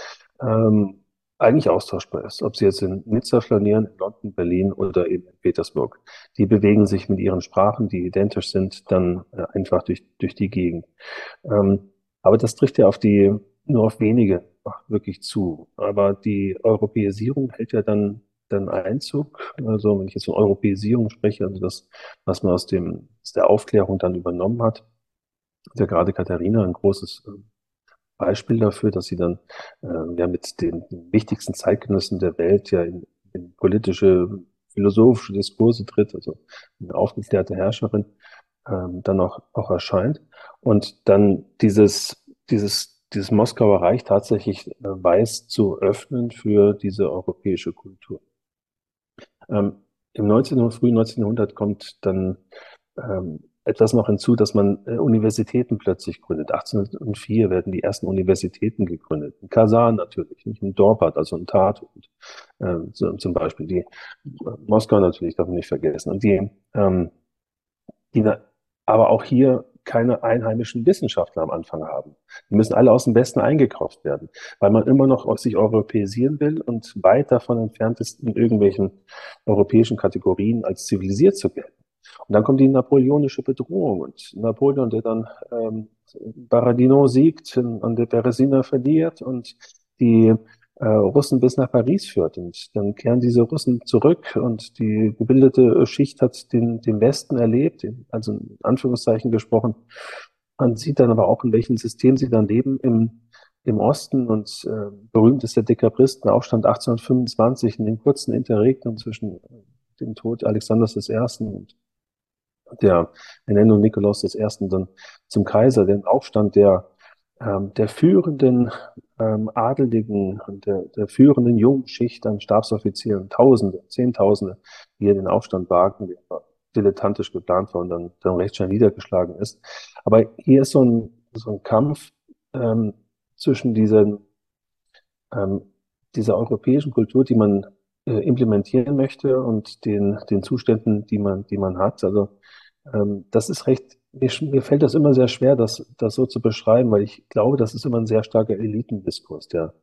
ähm, eigentlich austauschbar ist. Ob sie jetzt in Nizza flanieren, in London, Berlin oder eben in Petersburg. Die bewegen sich mit ihren Sprachen, die identisch sind, dann äh, einfach durch, durch die Gegend. Ähm, aber das trifft ja auf die, nur auf wenige wirklich zu. Aber die Europäisierung hält ja dann, dann Einzug. Also wenn ich jetzt von Europäisierung spreche, also das, was man aus dem, aus der Aufklärung dann übernommen hat, ist ja gerade Katharina ein großes äh, Beispiel dafür, dass sie dann äh, ja mit den wichtigsten Zeitgenössen der Welt ja in, in politische, philosophische Diskurse tritt, also eine aufgeklärte Herrscherin, ähm, dann auch, auch erscheint. Und dann dieses, dieses, dieses Moskauer Reich tatsächlich äh, weiß zu öffnen für diese europäische Kultur. Ähm, Im 19. frühen 1900 kommt dann ähm, etwas noch hinzu, dass man äh, Universitäten plötzlich gründet. 1804 werden die ersten Universitäten gegründet. In Kasan natürlich, nicht in Dorpat, also in Tatort äh, zum Beispiel. Die äh, Moskau natürlich darf man nicht vergessen. Und die, ähm, die aber auch hier keine einheimischen Wissenschaftler am Anfang haben. Die müssen alle aus dem Westen eingekauft werden, weil man immer noch sich europäisieren will und weit davon entfernt ist, in irgendwelchen europäischen Kategorien als zivilisiert zu gelten. Und dann kommt die napoleonische Bedrohung und Napoleon, der dann ähm, Baradino siegt, an der Beresina verliert und die äh, Russen bis nach Paris führt. Und dann kehren diese Russen zurück und die gebildete Schicht hat den, den Westen erlebt, also in Anführungszeichen gesprochen. Man sieht dann aber auch, in welchem System sie dann leben im, im Osten. Und äh, berühmt ist der Dekabristenaufstand 1825 in den kurzen Interregnum zwischen dem Tod Alexanders I. und der Ernennung Nikolaus I. dann zum Kaiser, den Aufstand der, ähm, der führenden ähm, Adeligen und der, der führenden Jungschicht an Stabsoffizieren, Tausende, Zehntausende, die hier den Aufstand wagen, der dilettantisch geplant war und dann, dann recht schnell niedergeschlagen ist. Aber hier ist so ein, so ein Kampf ähm, zwischen diesen, ähm, dieser europäischen Kultur, die man äh, implementieren möchte und den, den Zuständen, die man, die man hat. Also ähm, das ist recht, mir, mir fällt das immer sehr schwer, das, das so zu beschreiben, weil ich glaube, das ist immer ein sehr starker Elitendiskurs, der,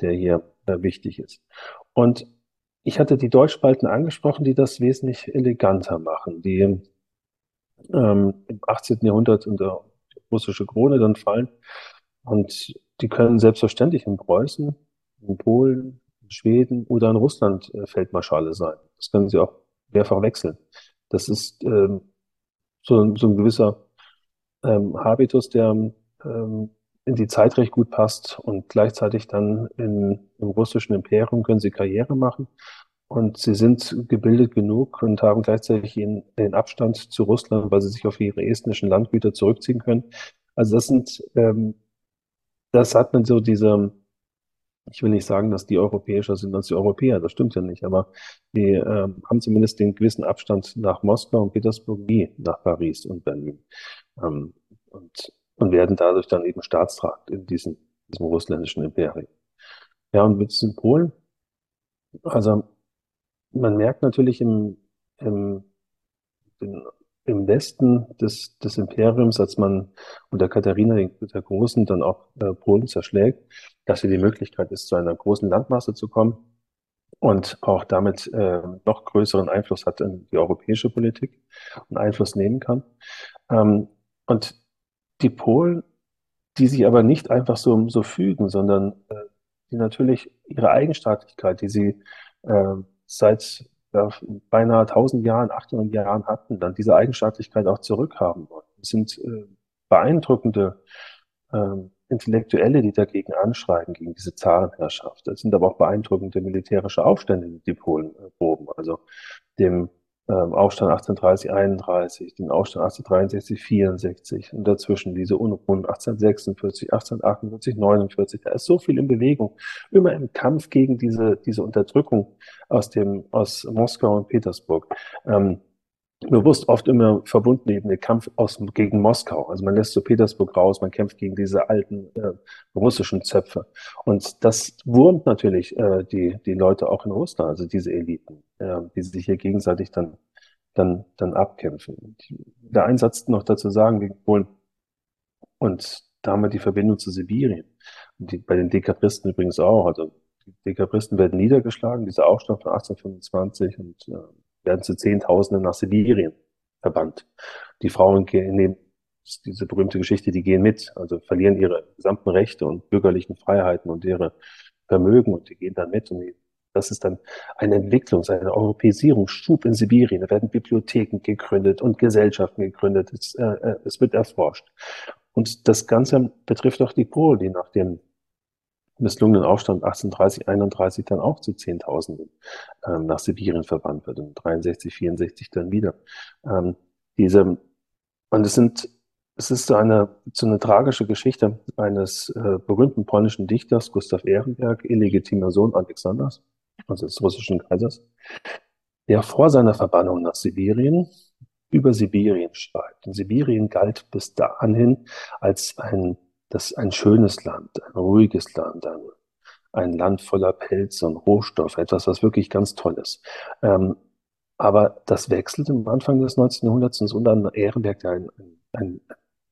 der hier äh, wichtig ist. Und ich hatte die Deutschspalten angesprochen, die das wesentlich eleganter machen, die ähm, im 18. Jahrhundert unter russische Krone dann fallen. Und die können selbstverständlich in Preußen, in Polen, in Schweden oder in Russland äh, Feldmarschale sein. Das können sie auch mehrfach wechseln. Das ist ähm, so, so ein gewisser ähm, Habitus, der ähm, in die Zeit recht gut passt und gleichzeitig dann in, im russischen Imperium können sie Karriere machen und sie sind gebildet genug und haben gleichzeitig den, den Abstand zu Russland, weil sie sich auf ihre estnischen Landgüter zurückziehen können. Also das sind, ähm, das hat man so diese, ich will nicht sagen, dass die europäischer sind als die Europäer, das stimmt ja nicht, aber die äh, haben zumindest den gewissen Abstand nach Moskau und Petersburg wie nach Paris und Berlin ähm, und, und werden dadurch dann eben staatstragend in diesem, diesem russländischen Imperium. Ja, und mit diesen Polen, also man merkt natürlich im, im, in, im Westen des, des Imperiums, als man unter Katharina der Großen dann auch äh, Polen zerschlägt, dass hier die Möglichkeit ist, zu einer großen Landmasse zu kommen und auch damit äh, noch größeren Einfluss hat in die europäische Politik und Einfluss nehmen kann. Ähm, und die Polen, die sich aber nicht einfach so, so fügen, sondern äh, die natürlich ihre Eigenstaatlichkeit, die sie äh, seit beinahe 1000 Jahren, 800 Jahren hatten, dann diese Eigenstaatlichkeit auch zurückhaben wollen. Es sind äh, beeindruckende äh, Intellektuelle, die dagegen anschreiben, gegen diese Zarenherrschaft. Es sind aber auch beeindruckende militärische Aufstände, die die Polen äh, proben. Also dem ähm, Aufstand 1830, 31, den Aufstand 1863, 64 und dazwischen diese Unruhen 1846, 1848, 49. Da ist so viel in Bewegung, immer im Kampf gegen diese, diese Unterdrückung aus dem, aus Moskau und Petersburg. Ähm, bewusst oft immer verbunden eben der Kampf aus, gegen Moskau. Also man lässt so Petersburg raus, man kämpft gegen diese alten äh, russischen Zöpfe. Und das wurmt natürlich äh, die, die Leute auch in Russland, also diese Eliten, äh, die sich hier gegenseitig dann dann, dann abkämpfen. Der Einsatz noch dazu sagen, wegen Polen. Und da haben wir die Verbindung zu Sibirien. Die, bei den Dekabristen übrigens auch. Also die Dekabristen werden niedergeschlagen, dieser Aufstand von 1825 und äh, werden zu Zehntausenden nach Sibirien verbannt. Die Frauen gehen, nehmen diese berühmte Geschichte, die gehen mit, also verlieren ihre gesamten Rechte und bürgerlichen Freiheiten und ihre Vermögen und die gehen dann mit und das ist dann eine Entwicklung, eine Europäisierungsschub in Sibirien. Da werden Bibliotheken gegründet und Gesellschaften gegründet. Es, äh, äh es wird erforscht. Und das Ganze betrifft auch die Polen, die nach dem misslungenen Aufstand 1830, 31 dann auch zu Zehntausenden ähm, nach Sibirien verbannt wird und 63, 64 dann wieder. Ähm, diese, und es sind, es ist so eine, so eine tragische Geschichte eines äh, berühmten polnischen Dichters, Gustav Ehrenberg, illegitimer Sohn Alexanders, also des russischen Kaisers, der vor seiner Verbannung nach Sibirien über Sibirien schreibt. Und Sibirien galt bis dahin als ein das ein schönes Land, ein ruhiges Land, ein, ein Land voller Pelze und Rohstoffe, etwas, was wirklich ganz toll ist. Ähm, aber das wechselt am Anfang des 19. Jahrhunderts und dann Ehrenberg, der ein, ein,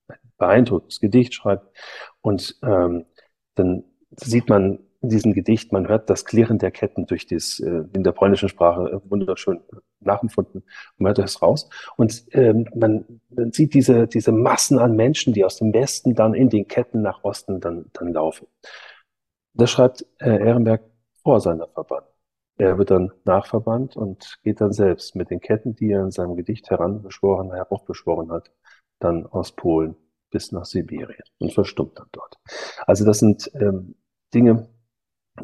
ein beeindruckendes Gedicht schreibt. Und ähm, dann sieht man in diesem Gedicht, man hört das Klirren der Ketten durch das, äh, in der polnischen Sprache äh, wunderschön nachempfunden. Man hört das raus. Und ähm, man, sieht diese, diese Massen an Menschen, die aus dem Westen dann in den Ketten nach Osten dann, dann laufen. Das schreibt äh, Ehrenberg vor seiner Verbannung. Er wird dann nachverbannt und geht dann selbst mit den Ketten, die er in seinem Gedicht heranbeschworen, heraufbeschworen hat, dann aus Polen bis nach Sibirien und verstummt dann dort. Also das sind ähm, Dinge,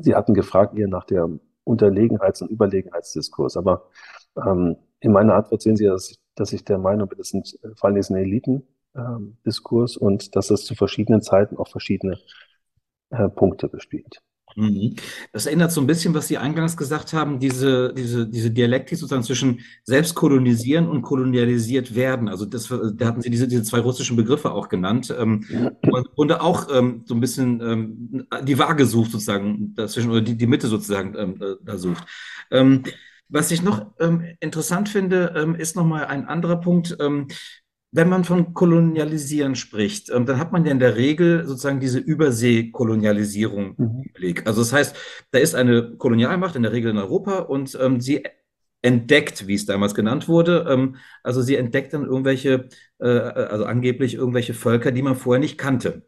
Sie hatten gefragt ihr nach der Unterlegenheits- und Überlegenheitsdiskurs, aber ähm, in meiner Antwort sehen Sie, dass ich, dass ich der Meinung bin, das sind äh, vor allem diesen Eliten-Diskurs ähm, und dass das zu verschiedenen Zeiten auch verschiedene äh, Punkte bespielt. Mhm. Das erinnert so ein bisschen, was Sie eingangs gesagt haben, diese, diese, diese Dialektik sozusagen zwischen selbstkolonisieren und kolonialisiert werden. Also das, da hatten Sie diese, diese zwei russischen Begriffe auch genannt. Ähm, und auch ähm, so ein bisschen ähm, die Waage sucht sozusagen dazwischen oder die, die Mitte sozusagen ähm, da sucht. Was ich noch interessant finde, ist nochmal ein anderer Punkt. Wenn man von Kolonialisieren spricht, ähm, dann hat man ja in der Regel sozusagen diese Überseekolonialisierung mhm. im Blick. Also das heißt, da ist eine Kolonialmacht in der Regel in Europa und ähm, sie entdeckt, wie es damals genannt wurde. Ähm, also sie entdeckt dann irgendwelche, äh, also angeblich irgendwelche Völker, die man vorher nicht kannte.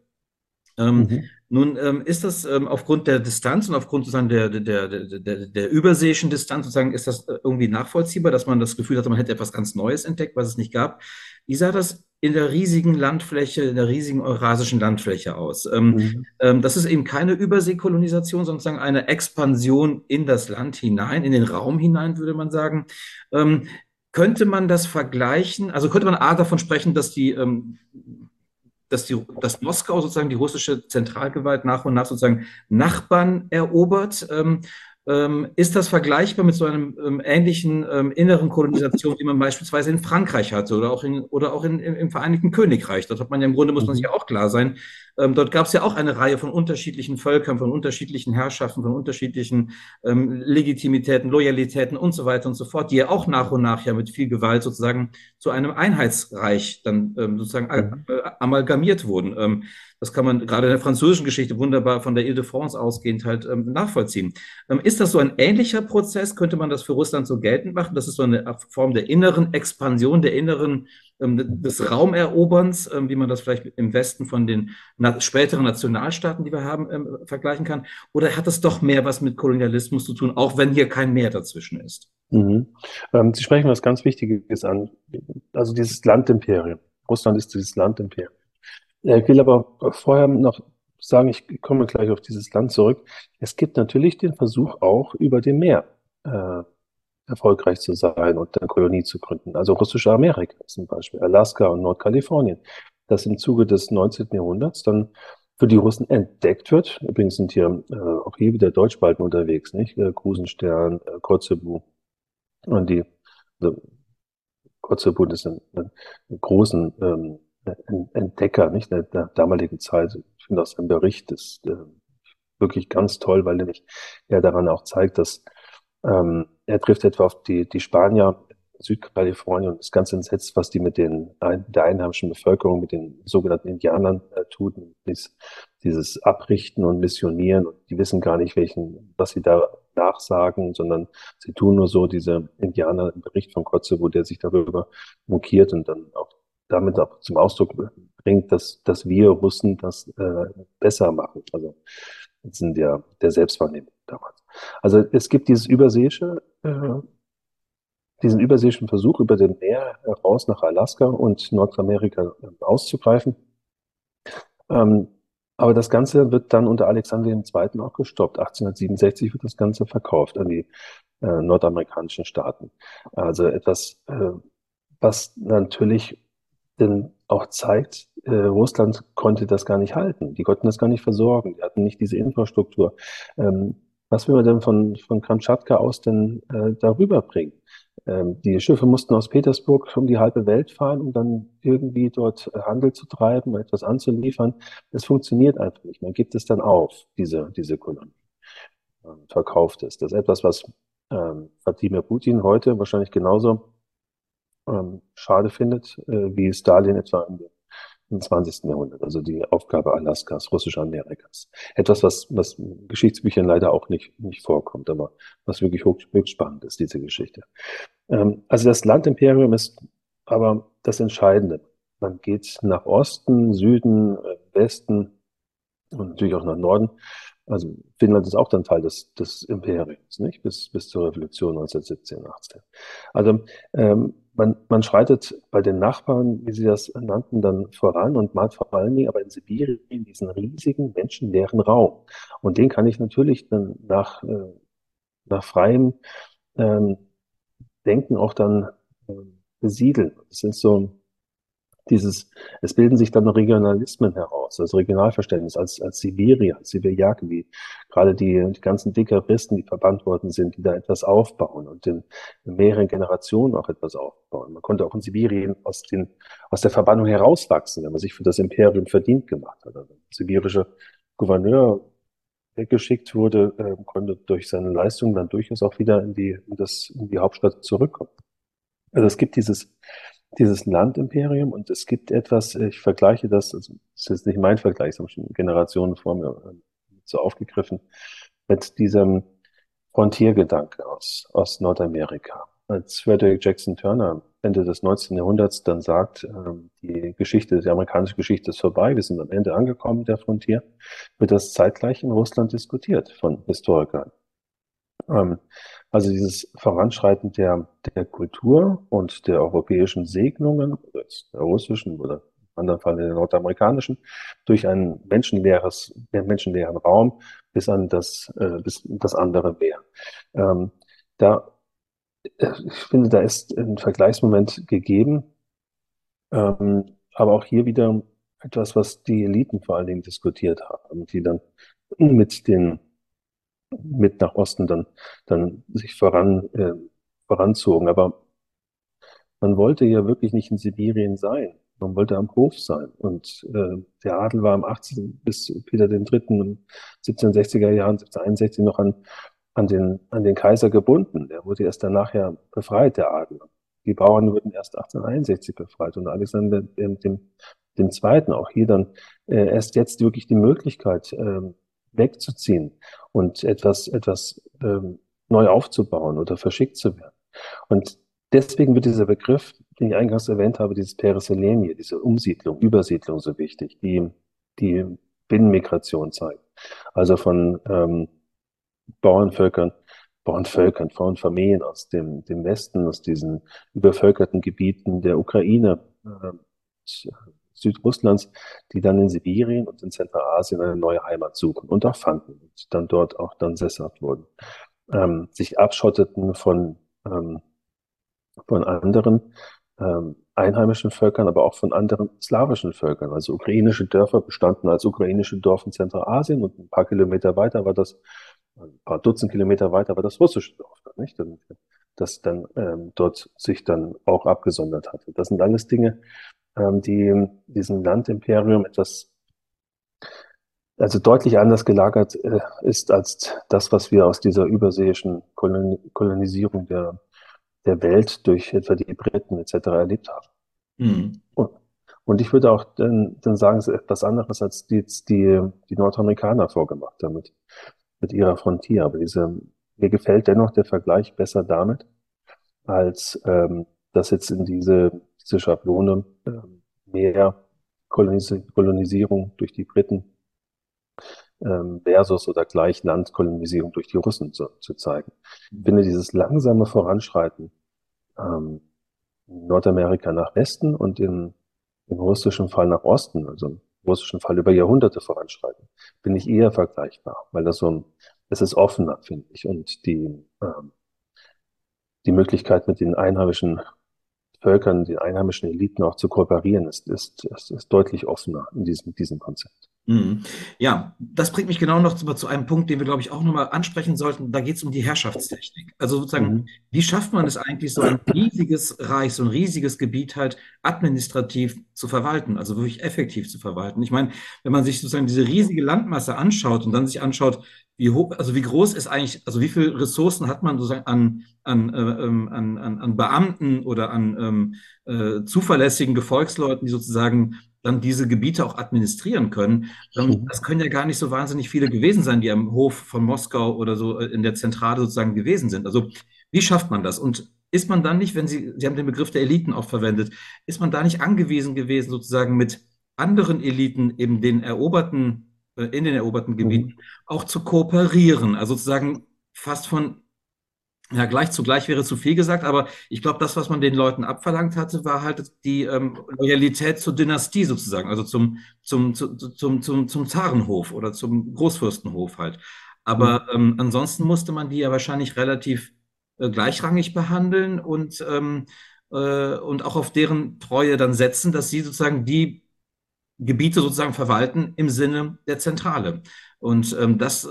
Ähm, mhm. Nun ähm, ist das ähm, aufgrund der Distanz und aufgrund sozusagen der, der, der, der, überseeischen Distanz sozusagen, ist das äh, irgendwie nachvollziehbar, dass man das Gefühl hatte, man hätte etwas ganz Neues entdeckt, was es nicht gab. Wie sah das in der riesigen Landfläche, in der riesigen eurasischen Landfläche aus? Ähm, mhm. ähm, das ist eben keine Überseekolonisation, sondern sozusagen eine Expansion in das Land hinein, in den Raum hinein, würde man sagen. Ähm, könnte man das vergleichen? Also könnte man A davon sprechen, dass die dass, die, dass Moskau sozusagen die russische Zentralgewalt nach und nach sozusagen Nachbarn erobert. Ähm, ähm, ist das vergleichbar mit so einem ähm, ähnlichen ähm, inneren Kolonisation, die man beispielsweise in Frankreich hatte oder auch, in, oder auch in, im, im Vereinigten Königreich? Dort hat man ja im Grunde, muss man sich ja auch klar sein, ähm, dort gab es ja auch eine Reihe von unterschiedlichen Völkern, von unterschiedlichen Herrschaften, von unterschiedlichen ähm, Legitimitäten, Loyalitäten und so weiter und so fort, die ja auch nach und nach ja mit viel Gewalt sozusagen zu einem Einheitsreich dann ähm, sozusagen mhm. amalgamiert wurden. Ähm, das kann man gerade in der französischen Geschichte wunderbar von der Ile-de-France ausgehend halt ähm, nachvollziehen. Ähm, ist das so ein ähnlicher Prozess? Könnte man das für Russland so geltend machen? Das ist so eine Form der inneren Expansion, der inneren des Raumeroberns, ähm, wie man das vielleicht im Westen von den späteren Nationalstaaten, die wir haben, ähm, vergleichen kann? Oder hat das doch mehr was mit Kolonialismus zu tun, auch wenn hier kein Meer dazwischen ist? Mhm. Ähm, Sie sprechen was ganz Wichtiges an, also dieses Landimperium. Russland ist dieses Landimperium. Ich will aber vorher noch sagen, ich komme gleich auf dieses Land zurück. Es gibt natürlich den Versuch auch über dem Meer äh, erfolgreich zu sein und eine Kolonie zu gründen. Also russische Amerika zum Beispiel, Alaska und Nordkalifornien, das im Zuge des 19. Jahrhunderts dann für die Russen entdeckt wird. Übrigens sind hier äh, auch hier wieder Deutschbalten unterwegs, nicht? Äh, Krusenstern, äh, Kotzebue und die also, Kotzebue ist ein, ein, großen ähm, Entdecker, nicht, der, der damaligen Zeit. Ich finde aus seinem Bericht ist äh, wirklich ganz toll, weil er, er daran auch zeigt, dass ähm, er trifft etwa auf die, die Spanier Südkalifornien und ist ganz entsetzt, was die mit den, der einheimischen Bevölkerung, mit den sogenannten Indianern äh, tun, dies, dieses Abrichten und Missionieren. Und die wissen gar nicht, welchen, was sie da nachsagen, sondern sie tun nur so, diese Indianer im Bericht von Kotzebue, der sich darüber mokiert und dann auch damit auch zum Ausdruck bringt, dass, dass wir Russen das äh, besser machen. Also das sind ja der Selbstwahrnehmung damals. Also es gibt dieses überseeische, äh, diesen überseeischen Versuch, über den Meer heraus nach Alaska und Nordamerika äh, auszugreifen. Ähm, aber das Ganze wird dann unter Alexander II. auch gestoppt. 1867 wird das Ganze verkauft an die äh, nordamerikanischen Staaten. Also etwas, äh, was natürlich denn auch zeigt, äh, Russland konnte das gar nicht halten. Die konnten das gar nicht versorgen. Die hatten nicht diese Infrastruktur. Ähm, was will man denn von, von Kamtschatka aus denn äh, darüber bringen? Ähm, die Schiffe mussten aus Petersburg um die halbe Welt fahren, um dann irgendwie dort Handel zu treiben, etwas anzuliefern. Das funktioniert einfach nicht. Man gibt es dann auf, diese, diese Kolonie. Und verkauft es. Das ist etwas, was ähm, Vladimir Putin heute wahrscheinlich genauso ähm, schade findet, äh, wie Stalin etwa im, im 20. Jahrhundert, also die Aufgabe Alaskas, russischer Amerikas. Etwas, was, was Geschichtsbüchern leider auch nicht, nicht vorkommt, aber was wirklich hoch, höchst spannend ist, diese Geschichte. Ähm, also das Landimperium ist aber das Entscheidende. Man geht nach Osten, Süden, äh, Westen und natürlich auch nach Norden. Also Finnland ist auch dann Teil des, des Imperiums, nicht? Bis, bis zur Revolution 1917, 18. Also ähm, man, man schreitet bei den Nachbarn, wie Sie das nannten, dann voran und malt vor allen Dingen aber in Sibirien diesen riesigen menschenleeren Raum. Und den kann ich natürlich dann nach, äh, nach freiem ähm, Denken auch dann äh, besiedeln. Das sind so dieses, es bilden sich dann Regionalismen heraus, also Regionalverständnis als, als Sibirier, als Sibiriaken, wie gerade die, die ganzen Dekaristen, die verbannt worden sind, die da etwas aufbauen und in mehreren Generationen auch etwas aufbauen. Man konnte auch in Sibirien aus, den, aus der Verbannung herauswachsen, wenn man sich für das Imperium verdient gemacht hat. Also sibirische Gouverneur weggeschickt wurde, äh, konnte durch seine Leistungen dann durchaus auch wieder in die, in das, in die Hauptstadt zurückkommen. Also es gibt dieses, dieses Landimperium und es gibt etwas, ich vergleiche das, also das ist jetzt nicht mein Vergleich, das haben schon Generationen vor mir äh, so aufgegriffen, mit diesem Frontiergedanke aus, aus Nordamerika. Als Frederick Jackson Turner Ende des 19. Jahrhunderts dann sagt, äh, die Geschichte, die amerikanische Geschichte ist vorbei, wir sind am Ende angekommen der Frontier, wird das zeitgleich in Russland diskutiert von Historikern. Ähm, also dieses Voranschreiten der, der Kultur und der europäischen Segnungen, der russischen oder in anderen Fall der nordamerikanischen, durch ein menschenleeres, menschenleeren Raum bis an das, äh, bis das andere Meer. Ähm, da, äh, ich finde, da ist ein Vergleichsmoment gegeben, ähm, aber auch hier wieder etwas, was die Eliten vor allen Dingen diskutiert haben, die dann mit den mit nach Osten dann, dann sich voran, äh, voranzogen. Aber man wollte ja wirklich nicht in Sibirien sein. Man wollte am Hof sein. Und äh, der Adel war am 18. bis Peter III. im 1760er Jahren, 1761 noch an, an, den, an den Kaiser gebunden. Der wurde erst danach ja befreit, der Adel. Die Bauern wurden erst 1861 befreit und Alexander dem, dem, dem Zweiten auch hier dann äh, erst jetzt wirklich die Möglichkeit, äh, wegzuziehen und etwas, etwas ähm, neu aufzubauen oder verschickt zu werden. Und deswegen wird dieser Begriff, den ich eingangs erwähnt habe, dieses Periselenie, diese Umsiedlung, Übersiedlung so wichtig, die die Binnenmigration zeigt. Also von ähm, Bauernvölkern, Bauernvölkern, Bauernfamilien aus dem, dem Westen, aus diesen übervölkerten Gebieten der Ukraine, äh, Südrusslands, die dann in Sibirien und in Zentralasien eine neue Heimat suchen und auch fanden und dann dort auch dann sesshaft wurden, ähm, sich abschotteten von, ähm, von anderen ähm, einheimischen Völkern, aber auch von anderen slawischen Völkern. Also ukrainische Dörfer bestanden als ukrainische Dorf in Zentralasien und ein paar Kilometer weiter war das, ein paar Dutzend Kilometer weiter war das russische Dorf, nicht? das dann ähm, dort sich dann auch abgesondert hatte. Das sind alles Dinge, ähm, die diesem Landimperium etwas, also deutlich anders gelagert äh, ist als das, was wir aus dieser überseeischen Kolon Kolonisierung der, der Welt durch etwa die Briten etc. erlebt haben. Mhm. Und, und, ich würde auch dann, dann sagen, es ist etwas anderes, als die, die, die Nordamerikaner vorgemacht haben mit, mit ihrer Frontier. Aber diese, mir gefällt dennoch der Vergleich besser damit, als ähm, dass jetzt in diese, diese Schablone äh, mehr Kolonis Kolonisierung durch die Briten ähm, versus oder gleich Landkolonisierung durch die Russen zu, zu zeigen. Ich finde dieses langsame Voranschreiten ähm, Nordamerika nach Westen und im, im russischen Fall nach Osten, also im russischen Fall über Jahrhunderte voranschreiten, bin ich eher vergleichbar, weil das so ein, es ist offener, finde ich, und die, ähm, die Möglichkeit mit den einheimischen Völkern, den einheimischen Eliten auch zu kooperieren, ist, ist, ist, ist deutlich offener in diesem, diesem Konzept. Mhm. Ja, das bringt mich genau noch zu, zu einem Punkt, den wir, glaube ich, auch nochmal ansprechen sollten. Da geht es um die Herrschaftstechnik. Also sozusagen, mhm. wie schafft man es eigentlich, so ein riesiges Reich, so ein riesiges Gebiet halt administrativ zu verwalten, also wirklich effektiv zu verwalten? Ich meine, wenn man sich sozusagen diese riesige Landmasse anschaut und dann sich anschaut, wie hoch, also wie groß ist eigentlich, also wie viele Ressourcen hat man sozusagen an, an, äh, ähm, an, an, an Beamten oder an ähm, äh, zuverlässigen Gefolgsleuten, die sozusagen dann diese Gebiete auch administrieren können. Ähm, das können ja gar nicht so wahnsinnig viele gewesen sein, die am Hof von Moskau oder so äh, in der Zentrale sozusagen gewesen sind. Also wie schafft man das? Und ist man dann nicht, wenn Sie, Sie haben den Begriff der Eliten auch verwendet, ist man da nicht angewiesen gewesen, sozusagen mit anderen Eliten, eben den eroberten, äh, in den eroberten Gebieten, mhm. auch zu kooperieren? Also sozusagen fast von ja, gleich zu gleich wäre zu viel gesagt, aber ich glaube, das, was man den Leuten abverlangt hatte, war halt die ähm, Loyalität zur Dynastie sozusagen, also zum, zum, zu, zum, zum, zum Zarenhof oder zum Großfürstenhof halt. Aber mhm. ähm, ansonsten musste man die ja wahrscheinlich relativ äh, gleichrangig behandeln und, ähm, äh, und auch auf deren Treue dann setzen, dass sie sozusagen die Gebiete sozusagen verwalten im Sinne der Zentrale. Und ähm, das äh,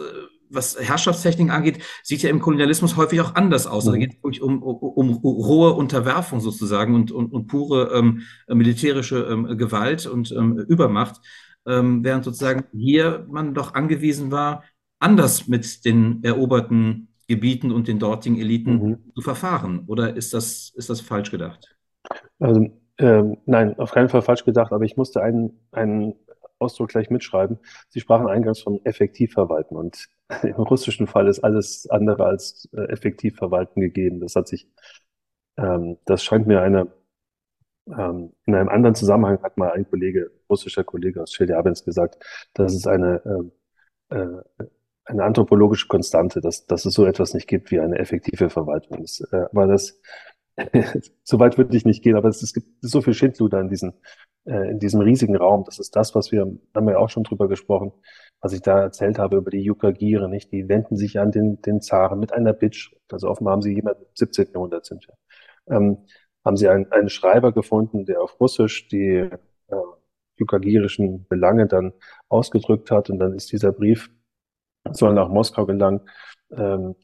was Herrschaftstechnik angeht, sieht ja im Kolonialismus häufig auch anders aus. Mhm. Da geht es wirklich um, um, um, rohe Unterwerfung sozusagen und, und, und pure ähm, militärische ähm, Gewalt und ähm, Übermacht, ähm, während sozusagen hier man doch angewiesen war, anders mit den eroberten Gebieten und den dortigen Eliten mhm. zu verfahren. Oder ist das, ist das falsch gedacht? Also, ähm, nein, auf keinen Fall falsch gedacht, aber ich musste einen, einen Ausdruck gleich mitschreiben. Sie sprachen eingangs von effektiv verwalten und im russischen Fall ist alles andere als äh, effektiv verwalten gegeben. Das hat sich, ähm, das scheint mir eine, ähm, in einem anderen Zusammenhang hat mal ein Kollege, russischer Kollege aus Chelyabinsk gesagt, dass es eine, äh, äh, eine anthropologische Konstante, dass, dass es so etwas nicht gibt wie eine effektive Verwaltung. Das, äh, aber das, so weit würde ich nicht gehen, aber es, es gibt so viel Schindluder in, diesen, äh, in diesem riesigen Raum. Das ist das, was wir, haben wir ja auch schon drüber gesprochen, was ich da erzählt habe über die Yukagire, nicht? Die wenden sich an den, den Zaren mit einer Bittschrift. Also offenbar haben sie jemand im 17. Jahrhundert sind wir. Ähm, haben sie einen, einen Schreiber gefunden, der auf Russisch die äh, yukagirischen Belange dann ausgedrückt hat und dann ist dieser Brief soll nach Moskau gelangen ähm,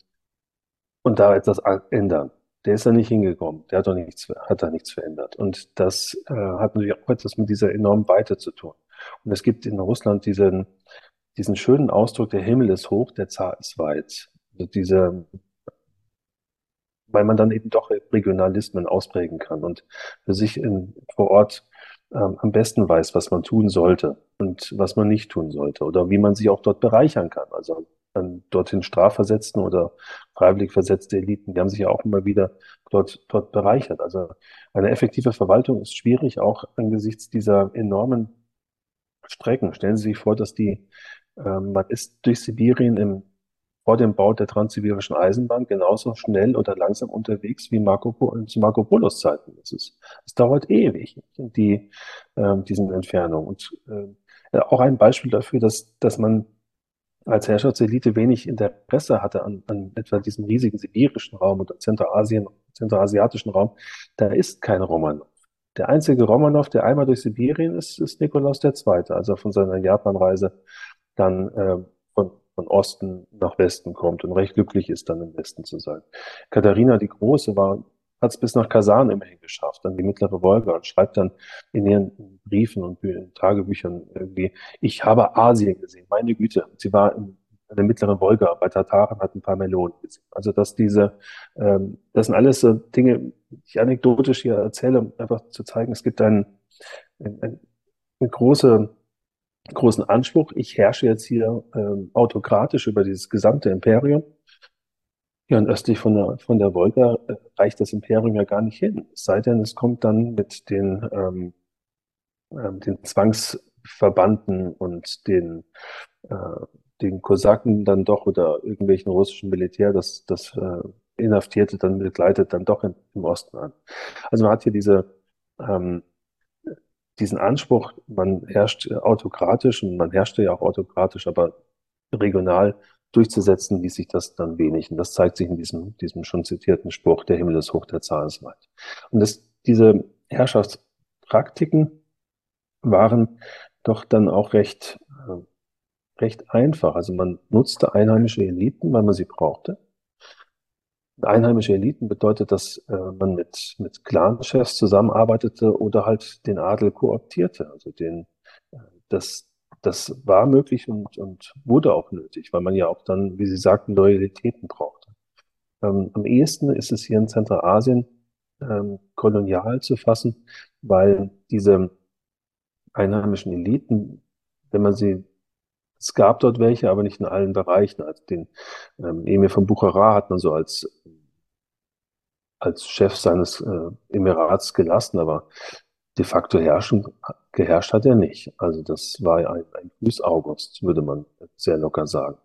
und da etwas ändern der ist da nicht hingekommen. Der hat doch nichts, hat da nichts verändert. Und das äh, hat natürlich auch etwas mit dieser enormen Weite zu tun. Und es gibt in Russland diesen, diesen schönen Ausdruck, der Himmel ist hoch, der Zar ist weit. Also diese, weil man dann eben doch Regionalismen ausprägen kann und für sich in, vor Ort ähm, am besten weiß, was man tun sollte und was man nicht tun sollte oder wie man sich auch dort bereichern kann. Also dann dorthin strafversetzten oder freiwillig versetzte Eliten, die haben sich ja auch immer wieder dort, dort bereichert. Also eine effektive Verwaltung ist schwierig, auch angesichts dieser enormen Strecken. Stellen Sie sich vor, dass die, ähm, man ist durch Sibirien im, vor dem Bau der transsibirischen Eisenbahn genauso schnell oder langsam unterwegs wie Marco, zu Marco Polos Zeiten. Das ist, es dauert ewig, die, ähm, diesen Entfernungen. Und äh, auch ein Beispiel dafür, dass, dass man als Herrschaftselite wenig Interesse hatte an, an etwa diesem riesigen sibirischen Raum oder Zentralasien, zentralasiatischen Raum, da ist kein Romanov. Der einzige Romanov, der einmal durch Sibirien ist, ist Nikolaus II., also von seiner Japanreise dann äh, von, von Osten nach Westen kommt und recht glücklich ist, dann im Westen zu sein. Katharina die Große war hat es bis nach Kasan immerhin geschafft, dann die mittlere Wolga und schreibt dann in ihren Briefen und Tagebüchern irgendwie, ich habe Asien gesehen, meine Güte. Sie war im, an der mittleren Wolga bei Tataren hat ein paar Melonen gesehen. Also dass diese, ähm, das sind alles so Dinge, die ich anekdotisch hier erzähle, um einfach zu zeigen, es gibt einen, einen, einen große, großen Anspruch. Ich herrsche jetzt hier ähm, autokratisch über dieses gesamte Imperium. Ja, und östlich von der, von der Wolga äh, reicht das Imperium ja gar nicht hin. Es sei denn, es kommt dann mit den, ähm, ähm, den Zwangsverbanden und den, äh, den Kosaken dann doch oder irgendwelchen russischen Militär, das, das äh, Inhaftierte dann begleitet dann doch in, im Osten an. Also man hat hier diese, ähm, diesen Anspruch, man herrscht autokratisch und man herrschte ja auch autokratisch, aber regional durchzusetzen ließ sich das dann wenig. Und das zeigt sich in diesem, diesem schon zitierten Spruch, der Himmel ist hoch, der Zahn ist weit. Und das, diese Herrschaftspraktiken waren doch dann auch recht, äh, recht einfach. Also man nutzte einheimische Eliten, weil man sie brauchte. Einheimische Eliten bedeutet, dass äh, man mit, mit Clanchefs zusammenarbeitete oder halt den Adel kooptierte, also den, äh, das, das war möglich und, und wurde auch nötig, weil man ja auch dann, wie Sie sagten, Loyalitäten brauchte. Ähm, am ehesten ist es hier in Zentralasien ähm, kolonial zu fassen, weil diese einheimischen Eliten, wenn man sie, es gab dort welche, aber nicht in allen Bereichen. Also den ähm, Emir von Bukhara hat man so als als Chef seines äh, Emirats gelassen, aber de facto herrschen, geherrscht hat er nicht. Also das war ein, ein Grüß August, würde man sehr locker sagen,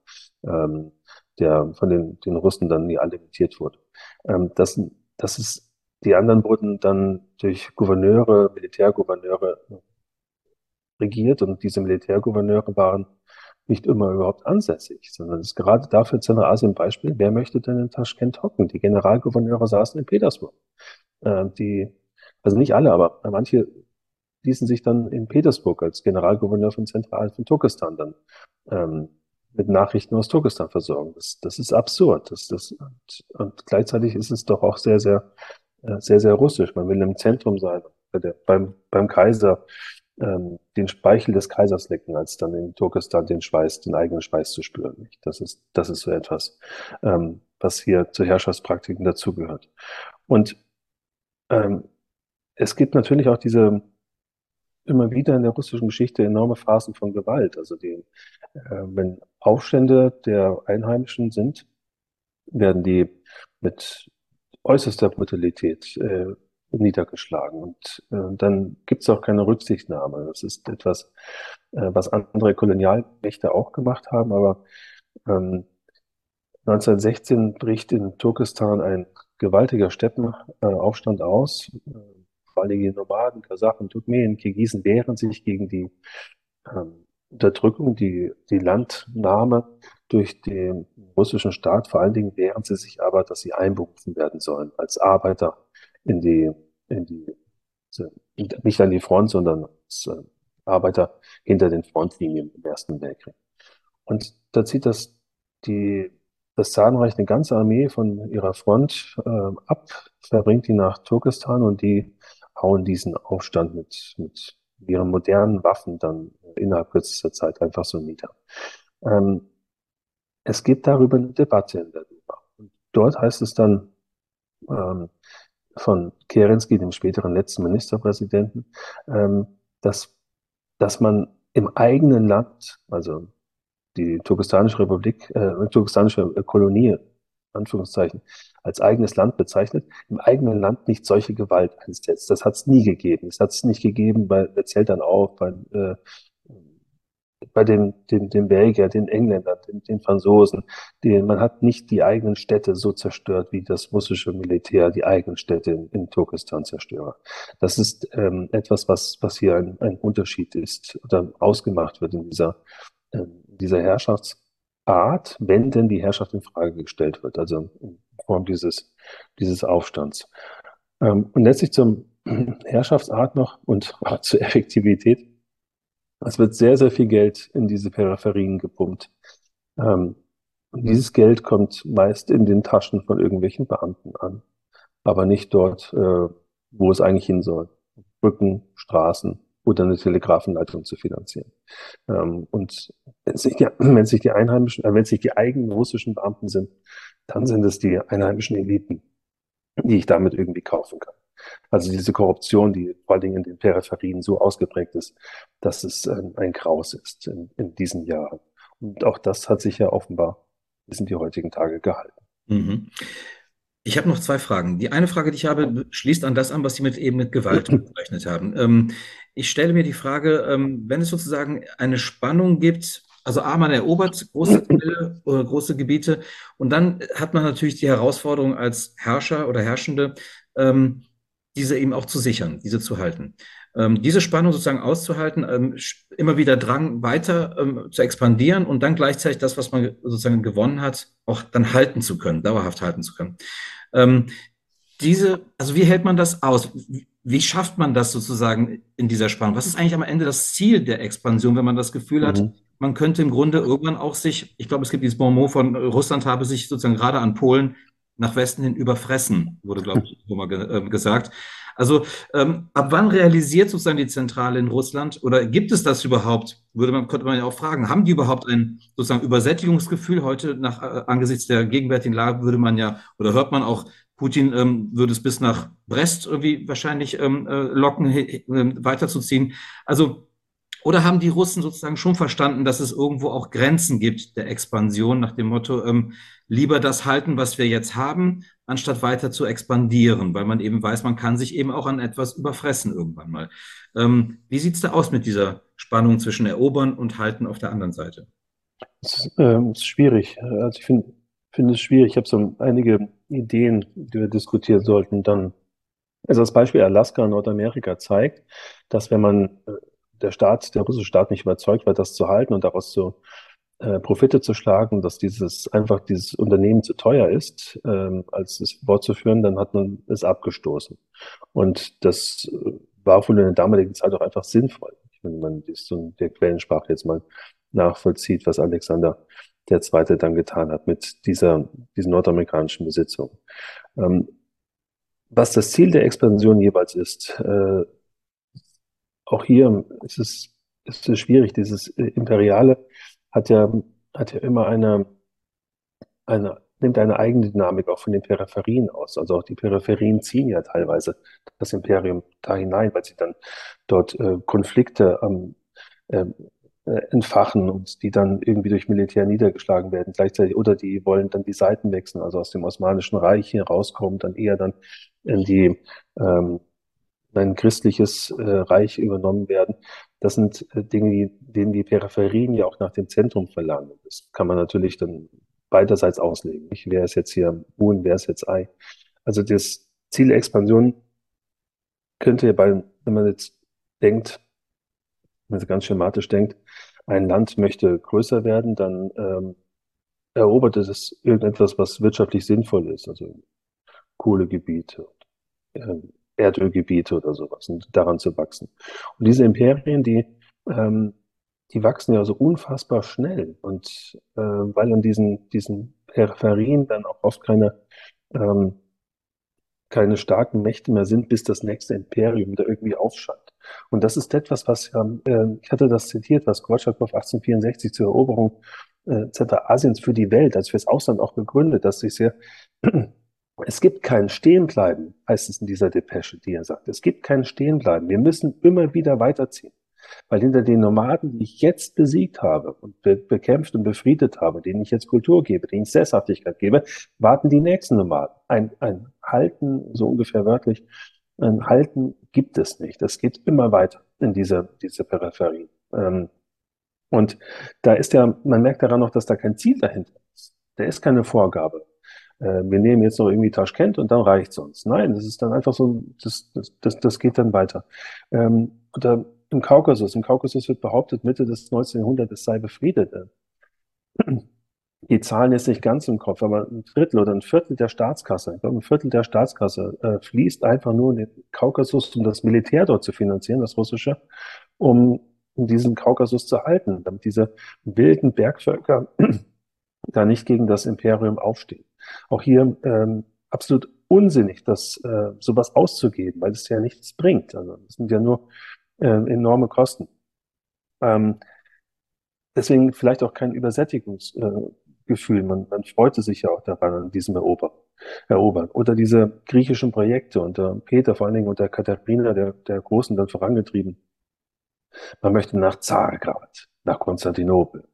ähm, der von den, den Russen dann nie alimentiert wurde. Ähm, das, das ist, die anderen wurden dann durch Gouverneure, Militärgouverneure regiert und diese Militärgouverneure waren nicht immer überhaupt ansässig, sondern es ist gerade dafür Zentralasien Beispiel. Wer möchte denn in Taschkent hocken? Die Generalgouverneure saßen in Petersburg. Äh, die also nicht alle, aber manche ließen sich dann in Petersburg als Generalgouverneur von Zentral von Turkestan dann ähm, mit Nachrichten aus Turkestan versorgen. Das, das ist absurd. Das, das, und, und gleichzeitig ist es doch auch sehr, sehr, äh, sehr, sehr russisch. Man will im Zentrum sein, der, beim, beim Kaiser ähm, den Speichel des Kaisers lecken, als dann in Turkestan den Schweiß, den eigenen Schweiß zu spüren. Das ist, das ist so etwas, ähm, was hier zu Herrschaftspraktiken dazugehört. Und ähm, es gibt natürlich auch diese immer wieder in der russischen Geschichte enorme Phasen von Gewalt. Also die, äh, wenn Aufstände der Einheimischen sind, werden die mit äußerster Brutalität äh, niedergeschlagen. Und äh, dann gibt es auch keine Rücksichtnahme. Das ist etwas, äh, was andere Kolonialmächte auch gemacht haben. Aber ähm, 1916 bricht in Turkestan ein gewaltiger Steppenaufstand aus. Vor allem die Nomaden, Kasachen, Turkmenen, Kirgisen wehren sich gegen die ähm, Unterdrückung, die, die Landnahme durch den russischen Staat. Vor allen Dingen wehren sie sich aber, dass sie einberufen werden sollen als Arbeiter in die, in die, nicht an die Front, sondern als äh, Arbeiter hinter den Frontlinien im Ersten Weltkrieg. Und da zieht das die das Zahnreich eine ganze Armee von ihrer Front äh, ab, verbringt die nach Turkestan und die hauen diesen Aufstand mit, mit ihren modernen Waffen dann innerhalb kürzester Zeit einfach so nieder. Ähm, es gibt darüber eine Debatte in der Duma. Und dort heißt es dann ähm, von Kerensky, dem späteren letzten Ministerpräsidenten, ähm, dass, dass man im eigenen Land, also die Turkestanische Republik, äh, Turkestanische Kolonie, Anführungszeichen, als eigenes Land bezeichnet, im eigenen Land nicht solche Gewalt einsetzt. Das hat es nie gegeben. Es hat es nicht gegeben, bei, zählt dann auf, bei, äh, bei den, den, den Belgier, den Engländern, den, den Franzosen. Die, man hat nicht die eigenen Städte so zerstört, wie das russische Militär die eigenen Städte in, in Turkestan zerstört. Das ist ähm, etwas, was, was hier ein, ein Unterschied ist oder ausgemacht wird in dieser, äh, dieser Herrschaftsart, wenn denn die Herrschaft in Frage gestellt wird, also in Form dieses, dieses Aufstands. Ähm, und letztlich zum Herrschaftsart noch und zur Effektivität. Es wird sehr, sehr viel Geld in diese Peripherien gepumpt. Ähm, dieses Geld kommt meist in den Taschen von irgendwelchen Beamten an, aber nicht dort, äh, wo es eigentlich hin soll. Brücken, Straßen, oder eine Telegrafenleitung zu finanzieren. Ähm, und wenn sich die, wenn sich die Einheimischen, äh, wenn sich die eigenen russischen Beamten sind, dann sind es die einheimischen Eliten, die ich damit irgendwie kaufen kann. Also diese Korruption, die vor allen Dingen in den Peripherien so ausgeprägt ist, dass es ähm, ein Graus ist in, in diesen Jahren. Und auch das hat sich ja offenbar bis in die heutigen Tage gehalten. Mhm. Ich habe noch zwei Fragen. Die eine Frage, die ich habe, schließt an das an, was Sie mit eben mit Gewalt bezeichnet haben. Ähm, ich stelle mir die Frage, ähm, wenn es sozusagen eine Spannung gibt, also A, man erobert große Teile, große Gebiete und dann hat man natürlich die Herausforderung als Herrscher oder Herrschende, ähm, diese eben auch zu sichern, diese zu halten. Ähm, diese Spannung sozusagen auszuhalten, ähm, immer wieder Drang weiter ähm, zu expandieren und dann gleichzeitig das, was man sozusagen gewonnen hat, auch dann halten zu können, dauerhaft halten zu können. Ähm, diese, also wie hält man das aus? Wie schafft man das sozusagen in dieser Spannung? Was ist eigentlich am Ende das Ziel der Expansion, wenn man das Gefühl hat, mhm. man könnte im Grunde irgendwann auch sich, ich glaube, es gibt dieses Bonmot von Russland habe sich sozusagen gerade an Polen nach Westen hin überfressen, wurde, glaube ich, so mal äh, gesagt. Also ähm, ab wann realisiert sozusagen die Zentrale in Russland oder gibt es das überhaupt? Würde man, könnte man ja auch fragen, haben die überhaupt ein sozusagen Übersättigungsgefühl heute nach äh, angesichts der gegenwärtigen Lage würde man ja oder hört man auch, Putin ähm, würde es bis nach Brest irgendwie wahrscheinlich ähm, äh, locken, äh, weiterzuziehen. Also oder haben die Russen sozusagen schon verstanden, dass es irgendwo auch Grenzen gibt der Expansion nach dem Motto, ähm, lieber das halten, was wir jetzt haben, anstatt weiter zu expandieren, weil man eben weiß, man kann sich eben auch an etwas überfressen irgendwann mal. Ähm, wie sieht es da aus mit dieser Spannung zwischen Erobern und Halten auf der anderen Seite? Es ist, äh, ist schwierig. Also ich finde find es schwierig. Ich habe so einige Ideen, die wir diskutieren sollten. Dann, also das Beispiel Alaska und Nordamerika zeigt, dass wenn man äh, der Staat, der russische Staat nicht überzeugt war, das zu halten und daraus zu äh, Profite zu schlagen, dass dieses einfach dieses Unternehmen zu teuer ist, ähm, als es fortzuführen, dann hat man es abgestoßen. Und das äh, war wohl in der damaligen Zeit auch einfach sinnvoll. Wenn man dies so der Quellensprache jetzt mal nachvollzieht, was Alexander der Zweite dann getan hat mit dieser, diesen nordamerikanischen Besitzungen. Ähm, was das Ziel der Expansion jeweils ist, äh, auch hier ist es, ist es schwierig. Dieses äh, Imperiale hat ja, hat ja immer eine, eine, nimmt eine eigene Dynamik auch von den Peripherien aus. Also auch die Peripherien ziehen ja teilweise das Imperium da hinein, weil sie dann dort äh, Konflikte ähm, äh, entfachen und die dann irgendwie durch Militär niedergeschlagen werden gleichzeitig oder die wollen dann die Seiten wechseln, also aus dem Osmanischen Reich hier rauskommen, dann eher dann in die ähm, ein christliches äh, Reich übernommen werden. Das sind äh, Dinge, die, denen die Peripherien ja auch nach dem Zentrum verlangen. Das kann man natürlich dann beiderseits auslegen. Nicht? Wer ist jetzt hier Huhn, wer ist jetzt Ei? Also das Ziel Expansion könnte ja bei, wenn man jetzt denkt, wenn man ganz schematisch denkt, ein Land möchte größer werden, dann ähm, erobert es irgendetwas, was wirtschaftlich sinnvoll ist, also Kohlegebiete, ähm, Erdölgebiete oder sowas und daran zu wachsen. Und diese Imperien, die, ähm, die wachsen ja so unfassbar schnell. Und äh, weil an diesen, diesen Peripherien dann auch oft keine, ähm, keine starken Mächte mehr sind, bis das nächste Imperium da irgendwie aufscheint. Und das ist etwas, was äh, ich hatte das zitiert, was Gortschakow 1864 zur Eroberung äh, Asiens für die Welt, also fürs Ausland auch begründet, dass sich sehr es gibt kein Stehenbleiben, heißt es in dieser Depesche, die er sagt. Es gibt kein Stehenbleiben. Wir müssen immer wieder weiterziehen. Weil hinter den Nomaden, die ich jetzt besiegt habe und be bekämpft und befriedet habe, denen ich jetzt Kultur gebe, denen ich Sesshaftigkeit gebe, warten die nächsten Nomaden. Ein, ein Halten, so ungefähr wörtlich, ein Halten gibt es nicht. Es geht immer weiter in diese, diese Peripherie. Ähm, und da ist ja, man merkt daran noch, dass da kein Ziel dahinter ist. Da ist keine Vorgabe äh, wir nehmen jetzt noch irgendwie Taschkent und dann reicht's uns. Nein, das ist dann einfach so, das, das, das, das geht dann weiter. Ähm, oder im Kaukasus, im Kaukasus wird behauptet, Mitte des 19. Jahrhunderts sei befriedet. Die Zahlen jetzt nicht ganz im Kopf, aber ein Drittel oder ein Viertel der Staatskasse, ich glaube, ein Viertel der Staatskasse äh, fließt einfach nur in den Kaukasus, um das Militär dort zu finanzieren, das russische, um, um diesen Kaukasus zu halten, damit diese wilden Bergvölker da nicht gegen das Imperium aufstehen. Auch hier ähm, absolut unsinnig, das äh, sowas auszugeben, weil es ja nichts bringt. Also es sind ja nur äh, enorme Kosten. Ähm, deswegen vielleicht auch kein Übersättigungsgefühl. man, man freute sich ja auch daran, an diesem Erobern. erobern. Oder diese griechischen Projekte unter Peter, vor allen Dingen unter Katharina der, der Großen dann vorangetrieben. Man möchte nach Zagrad, nach Konstantinopel,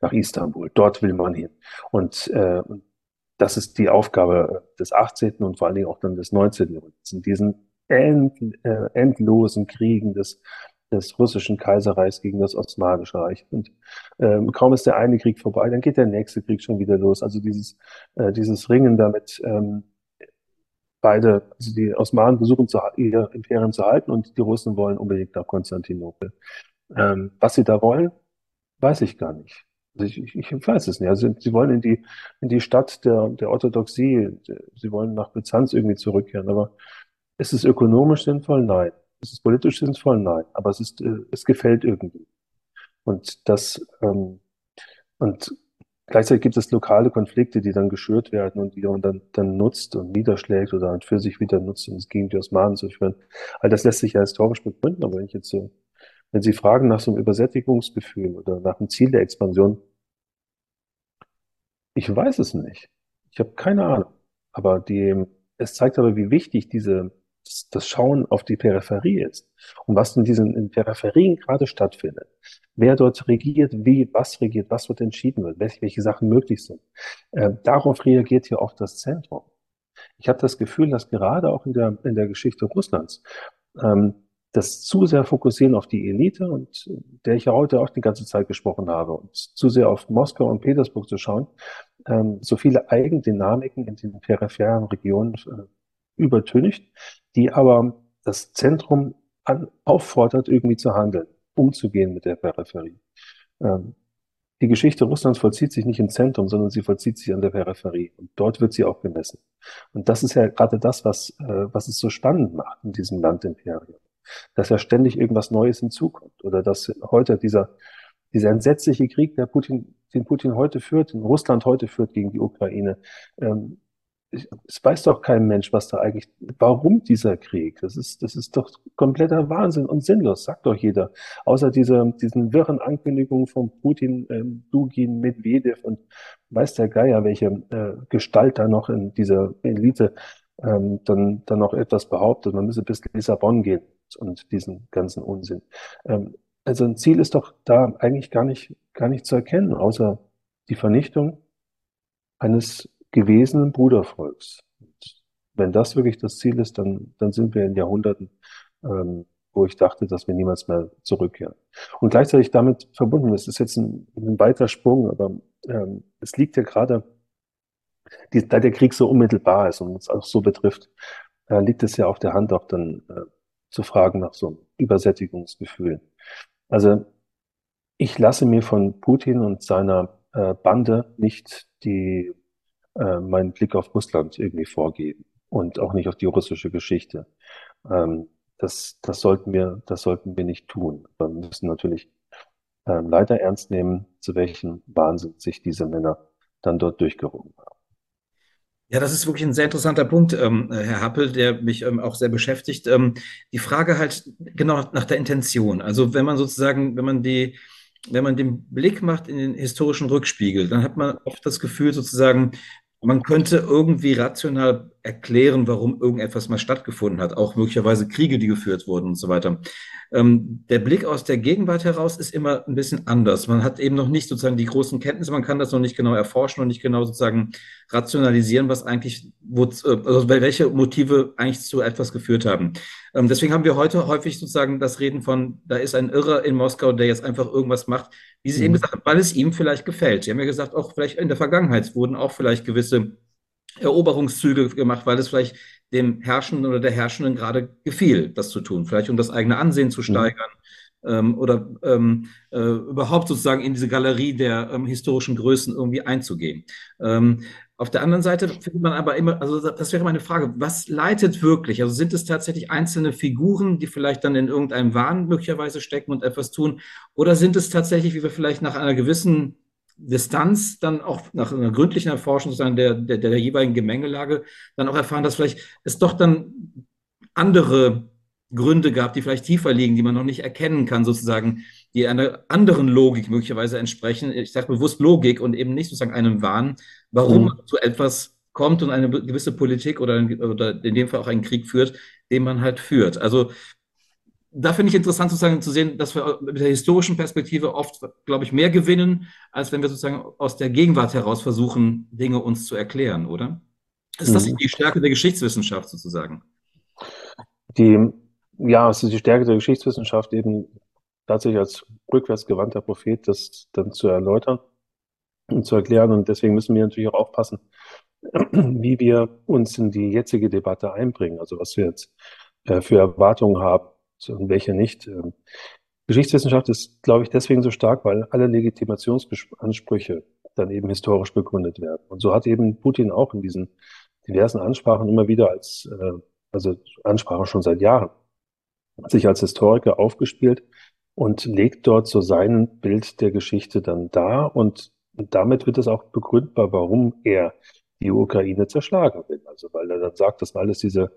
nach Istanbul. Dort will man hin. Und äh, das ist die Aufgabe des 18. und vor allen Dingen auch dann des 19. Jahrhunderts. In diesen end, äh, endlosen Kriegen des, des russischen Kaiserreichs gegen das Osmanische Reich. Und ähm, kaum ist der eine Krieg vorbei, dann geht der nächste Krieg schon wieder los. Also dieses, äh, dieses Ringen damit, ähm, beide, also die Osmanen versuchen zu, ihr Imperium zu halten und die Russen wollen unbedingt nach Konstantinopel. Ähm, was sie da wollen, weiß ich gar nicht. Also ich, ich, ich weiß es nicht. Also sie wollen in die, in die Stadt der, der Orthodoxie, sie wollen nach Byzanz irgendwie zurückkehren, aber ist es ökonomisch sinnvoll? Nein. Ist es politisch sinnvoll? Nein. Aber es ist, äh, es gefällt irgendwie. Und das, ähm, und gleichzeitig gibt es lokale Konflikte, die dann geschürt werden und die man dann, dann nutzt und niederschlägt oder für sich wieder nutzt, um es gegen die Osmanen zu führen. All das lässt sich ja historisch begründen, aber wenn ich jetzt so, wenn Sie fragen nach so einem Übersättigungsgefühl oder nach einem Ziel der Expansion, ich weiß es nicht. Ich habe keine Ahnung. Aber die, es zeigt aber, wie wichtig diese, das Schauen auf die Peripherie ist und was in diesen in Peripherien gerade stattfindet. Wer dort regiert, wie, was regiert, was wird entschieden wird, welche, welche Sachen möglich sind. Äh, darauf reagiert hier auch das Zentrum. Ich habe das Gefühl, dass gerade auch in der, in der Geschichte Russlands ähm, das zu sehr fokussieren auf die Elite und der ich ja heute auch die ganze Zeit gesprochen habe und zu sehr auf Moskau und Petersburg zu schauen, ähm, so viele Eigendynamiken in den peripheren Regionen äh, übertüncht, die aber das Zentrum an, auffordert, irgendwie zu handeln, umzugehen mit der Peripherie. Ähm, die Geschichte Russlands vollzieht sich nicht im Zentrum, sondern sie vollzieht sich an der Peripherie. Und dort wird sie auch gemessen. Und das ist ja gerade das, was, äh, was es so spannend macht in diesem Landimperium. Dass ja ständig irgendwas Neues hinzukommt. Oder dass heute dieser, dieser entsetzliche Krieg, der Putin, den Putin heute führt, den Russland heute führt gegen die Ukraine, ähm, es weiß doch kein Mensch, was da eigentlich, warum dieser Krieg? Das ist, das ist doch kompletter Wahnsinn und sinnlos, sagt doch jeder. Außer dieser, diesen wirren Ankündigungen von Putin, ähm, Dugin, Medvedev und weiß der Geier, welche äh, Gestalt da noch in dieser Elite ähm, dann, dann noch etwas behauptet. Man müsse bis Lissabon gehen und diesen ganzen Unsinn. Ähm, also ein Ziel ist doch da eigentlich gar nicht, gar nicht zu erkennen, außer die Vernichtung eines gewesenen Brudervolks. Und wenn das wirklich das Ziel ist, dann, dann sind wir in Jahrhunderten, ähm, wo ich dachte, dass wir niemals mehr zurückkehren. Und gleichzeitig damit verbunden, das ist jetzt ein, ein weiter Sprung, aber ähm, es liegt ja gerade, die, da der Krieg so unmittelbar ist und uns auch so betrifft, äh, liegt es ja auf der Hand auch dann äh, zu fragen nach so einem Übersättigungsgefühl. Also ich lasse mir von Putin und seiner äh, Bande nicht die äh, meinen Blick auf Russland irgendwie vorgeben und auch nicht auf die russische Geschichte. Ähm, das, das sollten wir, das sollten wir nicht tun. Wir müssen natürlich ähm, leider ernst nehmen, zu welchem Wahnsinn sich diese Männer dann dort durchgerungen haben. Ja, das ist wirklich ein sehr interessanter Punkt, ähm, Herr Happel, der mich ähm, auch sehr beschäftigt. Ähm, die Frage halt genau nach der Intention. Also wenn man sozusagen, wenn man die, wenn man den Blick macht in den historischen Rückspiegel, dann hat man oft das Gefühl sozusagen, man könnte irgendwie rational erklären, warum irgendetwas mal stattgefunden hat, auch möglicherweise Kriege, die geführt wurden und so weiter. Ähm, der Blick aus der Gegenwart heraus ist immer ein bisschen anders. Man hat eben noch nicht sozusagen die großen Kenntnisse, man kann das noch nicht genau erforschen und nicht genau sozusagen rationalisieren, was eigentlich, wo, also welche Motive eigentlich zu etwas geführt haben. Ähm, deswegen haben wir heute häufig sozusagen das Reden von, da ist ein Irrer in Moskau, der jetzt einfach irgendwas macht, wie Sie mhm. eben gesagt haben, weil es ihm vielleicht gefällt. Sie haben ja gesagt, auch vielleicht in der Vergangenheit wurden auch vielleicht gewisse Eroberungszüge gemacht, weil es vielleicht dem Herrschenden oder der Herrschenden gerade gefiel, das zu tun. Vielleicht um das eigene Ansehen zu mhm. steigern mhm. ähm, oder ähm, äh, überhaupt sozusagen in diese Galerie der ähm, historischen Größen irgendwie einzugehen. Auf der anderen Seite findet man aber immer, also das wäre meine Frage, was leitet wirklich? Also sind es tatsächlich einzelne Figuren, die vielleicht dann in irgendeinem Wahn möglicherweise stecken und etwas tun? Oder sind es tatsächlich, wie wir vielleicht nach einer gewissen Distanz dann auch nach einer gründlichen Erforschung sozusagen der, der, der jeweiligen Gemengelage dann auch erfahren, dass vielleicht es doch dann andere Gründe gab, die vielleicht tiefer liegen, die man noch nicht erkennen kann, sozusagen, die einer anderen Logik möglicherweise entsprechen. Ich sage bewusst Logik und eben nicht sozusagen einem Wahn, warum man zu etwas kommt und eine gewisse Politik oder, oder in dem Fall auch einen Krieg führt, den man halt führt. Also da finde ich interessant sozusagen zu sehen, dass wir mit der historischen Perspektive oft, glaube ich, mehr gewinnen, als wenn wir sozusagen aus der Gegenwart heraus versuchen, Dinge uns zu erklären, oder? Ist das mhm. die Stärke der Geschichtswissenschaft sozusagen? Die, ja, es ist die Stärke der Geschichtswissenschaft eben tatsächlich als rückwärtsgewandter Prophet, das dann zu erläutern zu erklären. Und deswegen müssen wir natürlich auch aufpassen, wie wir uns in die jetzige Debatte einbringen. Also was wir jetzt äh, für Erwartungen haben und welche nicht. Ähm, Geschichtswissenschaft ist, glaube ich, deswegen so stark, weil alle Legitimationsansprüche dann eben historisch begründet werden. Und so hat eben Putin auch in diesen diversen Ansprachen immer wieder als, äh, also Ansprache schon seit Jahren, sich als Historiker aufgespielt und legt dort so sein Bild der Geschichte dann dar und damit wird es auch begründbar, warum er die Ukraine zerschlagen will. Also weil er dann sagt, dass alles diese,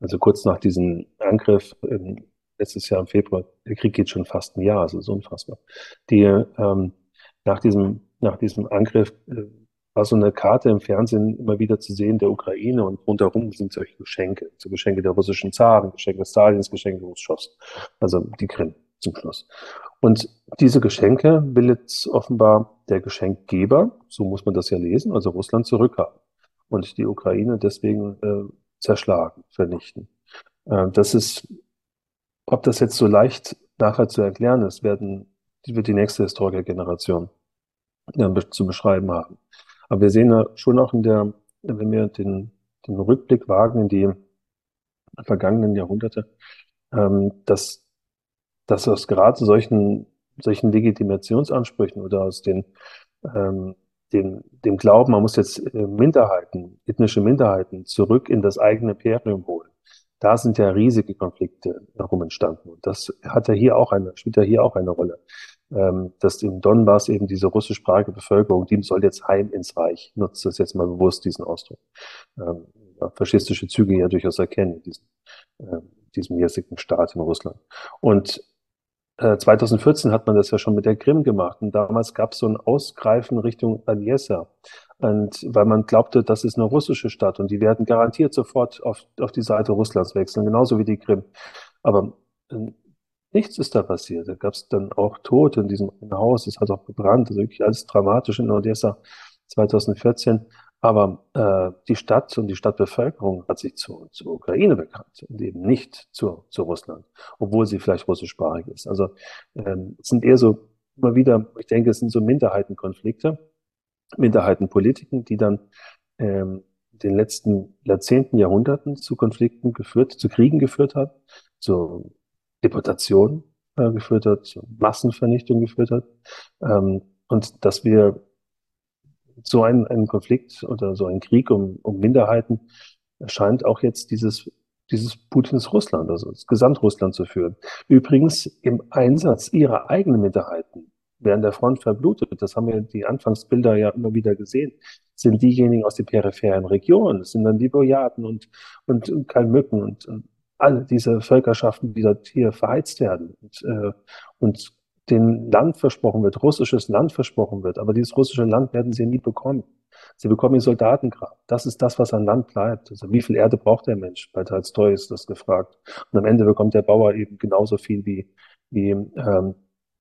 also kurz nach diesem Angriff letztes Jahr im Februar, der Krieg geht schon fast ein Jahr, also so unfassbar. Die ähm, nach diesem nach diesem Angriff äh, war so eine Karte im Fernsehen immer wieder zu sehen der Ukraine und rundherum sind solche Geschenke, so Geschenke der russischen Zaren, Geschenke Stalins, Geschenke Khrushchevs, also die Krim zum Schluss. Und diese Geschenke will jetzt offenbar der Geschenkgeber, so muss man das ja lesen, also Russland zurückhaben und die Ukraine deswegen äh, zerschlagen, vernichten. Äh, das ist ob das jetzt so leicht nachher zu erklären ist, werden, wird die nächste Historikergeneration dann zu beschreiben haben. Aber wir sehen ja schon auch in der, wenn wir den, den Rückblick wagen in die vergangenen Jahrhunderte, ähm, dass, dass aus gerade solchen, solchen Legitimationsansprüchen oder aus den, ähm, den, dem Glauben, man muss jetzt äh, Minderheiten, ethnische Minderheiten zurück in das eigene Imperium holen, da sind ja riesige Konflikte herum entstanden. Und das hat ja hier auch eine, spielt ja hier auch eine Rolle. Ähm, dass in Donbass eben diese russischsprachige Bevölkerung, die soll jetzt heim ins Reich. Nutzt das jetzt mal bewusst, diesen Ausdruck. Ähm, faschistische Züge ja durchaus erkennen, diesen, äh, diesem jetzigen Staat in Russland. Und 2014 äh, hat man das ja schon mit der Krim gemacht und damals gab es so ein Ausgreifen Richtung Odessa. Und weil man glaubte, das ist eine russische Stadt und die werden garantiert sofort auf, auf die Seite Russlands wechseln, genauso wie die Krim. Aber äh, nichts ist da passiert. Da gab es dann auch Tote in diesem Haus, es hat auch gebrannt, also wirklich alles dramatisch in Odessa 2014. Aber äh, die Stadt und die Stadtbevölkerung hat sich zu, zur Ukraine bekannt und eben nicht zu, zu Russland, obwohl sie vielleicht russischsprachig ist. Also ähm, sind eher so immer wieder, ich denke, es sind so Minderheitenkonflikte, Minderheitenpolitiken, die dann ähm, den letzten Jahrzehnten, Jahrhunderten zu Konflikten geführt, zu Kriegen geführt hat, zu Deportationen äh, geführt hat, zu Massenvernichtung geführt hat. Ähm, und dass wir so ein, ein Konflikt oder so ein Krieg um, um Minderheiten scheint auch jetzt dieses, dieses Putins Russland, also das Gesamtrussland zu führen. Übrigens im Einsatz ihrer eigenen Minderheiten während der Front verblutet. Das haben wir die Anfangsbilder ja immer wieder gesehen. Sind diejenigen aus den peripheren Regionen. Das sind dann die Bojaden und, und, und Kalmücken und, und alle diese Völkerschaften, die dort hier verheizt werden. Und, äh, und den Land versprochen wird, russisches Land versprochen wird, aber dieses russische Land werden sie nie bekommen. Sie bekommen die Soldatengrab. Das ist das, was an Land bleibt. Also wie viel Erde braucht der Mensch? Bei Tolstoi ist das gefragt. Und am Ende bekommt der Bauer eben genauso viel wie, wie, ähm,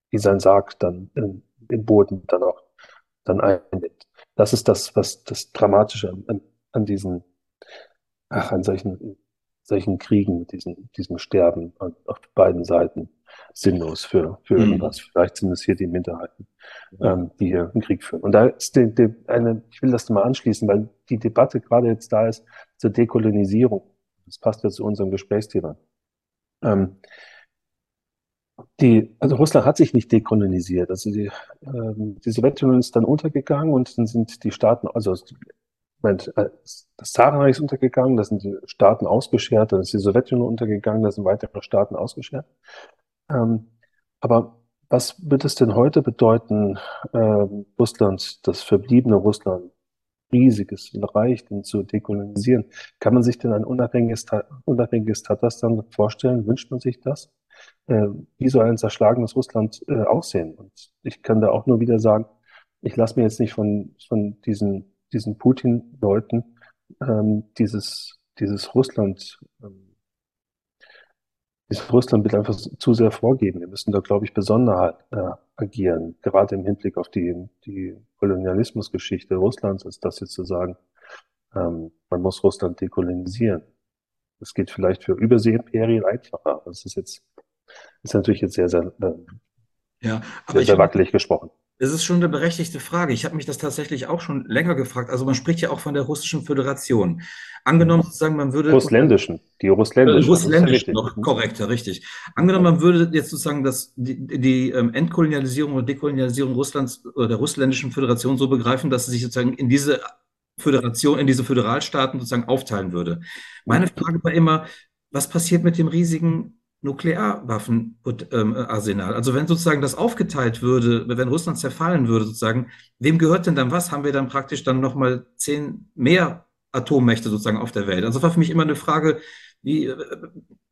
wie sein Sarg dann im, im Boden dann auch dann einnimmt. Das ist das, was das Dramatische an, an diesen, ach, an solchen, solchen Kriegen, mit diesem, diesem Sterben auf beiden Seiten sinnlos für, für mhm. irgendwas. Vielleicht sind es hier die Minderheiten, ähm, die hier einen Krieg führen. Und da ist die, die, eine, ich will das mal anschließen, weil die Debatte gerade jetzt da ist zur Dekolonisierung. Das passt ja zu unserem Gesprächsthema. Ähm, die, also Russland hat sich nicht dekolonisiert. Also die, ähm, die Sowjetunion ist dann untergegangen und dann sind die Staaten, also das Zarenreich ist untergegangen, da sind die Staaten ausgeschert, dann ist die Sowjetunion untergegangen, da sind weitere Staaten ausgeschert. Ähm, aber was wird es denn heute bedeuten, äh, Russland, das verbliebene Russland, riesiges Reich denn zu dekolonisieren. Kann man sich denn ein unabhängiges, unabhängiges Tatarstan vorstellen? Wünscht man sich das? Äh, wie soll ein zerschlagenes Russland äh, aussehen? Und ich kann da auch nur wieder sagen, ich lasse mir jetzt nicht von, von diesen, diesen Putin-Leuten ähm, dieses, dieses Russland ähm, ist Russland wird einfach zu sehr vorgeben. Wir müssen da, glaube ich, besonders äh, agieren, gerade im Hinblick auf die, die Kolonialismusgeschichte Russlands, als das jetzt zu sagen, ähm, man muss Russland dekolonisieren. Das geht vielleicht für Überseeimperien einfacher. Das ist jetzt, ist natürlich jetzt sehr, sehr, äh, ja, sehr, sehr wackelig gesprochen. Es ist schon eine berechtigte Frage. Ich habe mich das tatsächlich auch schon länger gefragt. Also man spricht ja auch von der Russischen Föderation. Angenommen sozusagen, man würde... Russländischen, die Russländischen. Äh, Russländischen, noch korrekter, richtig. Angenommen, man würde jetzt sozusagen das, die, die ähm, Entkolonialisierung oder Dekolonialisierung Russlands oder der Russländischen Föderation so begreifen, dass sie sich sozusagen in diese Föderation, in diese Föderalstaaten sozusagen aufteilen würde. Meine Frage war immer, was passiert mit dem riesigen Nuklearwaffenarsenal. Also wenn sozusagen das aufgeteilt würde, wenn Russland zerfallen würde, sozusagen, wem gehört denn dann was? Haben wir dann praktisch dann nochmal zehn mehr Atommächte sozusagen auf der Welt? Also war für mich immer eine Frage, wie,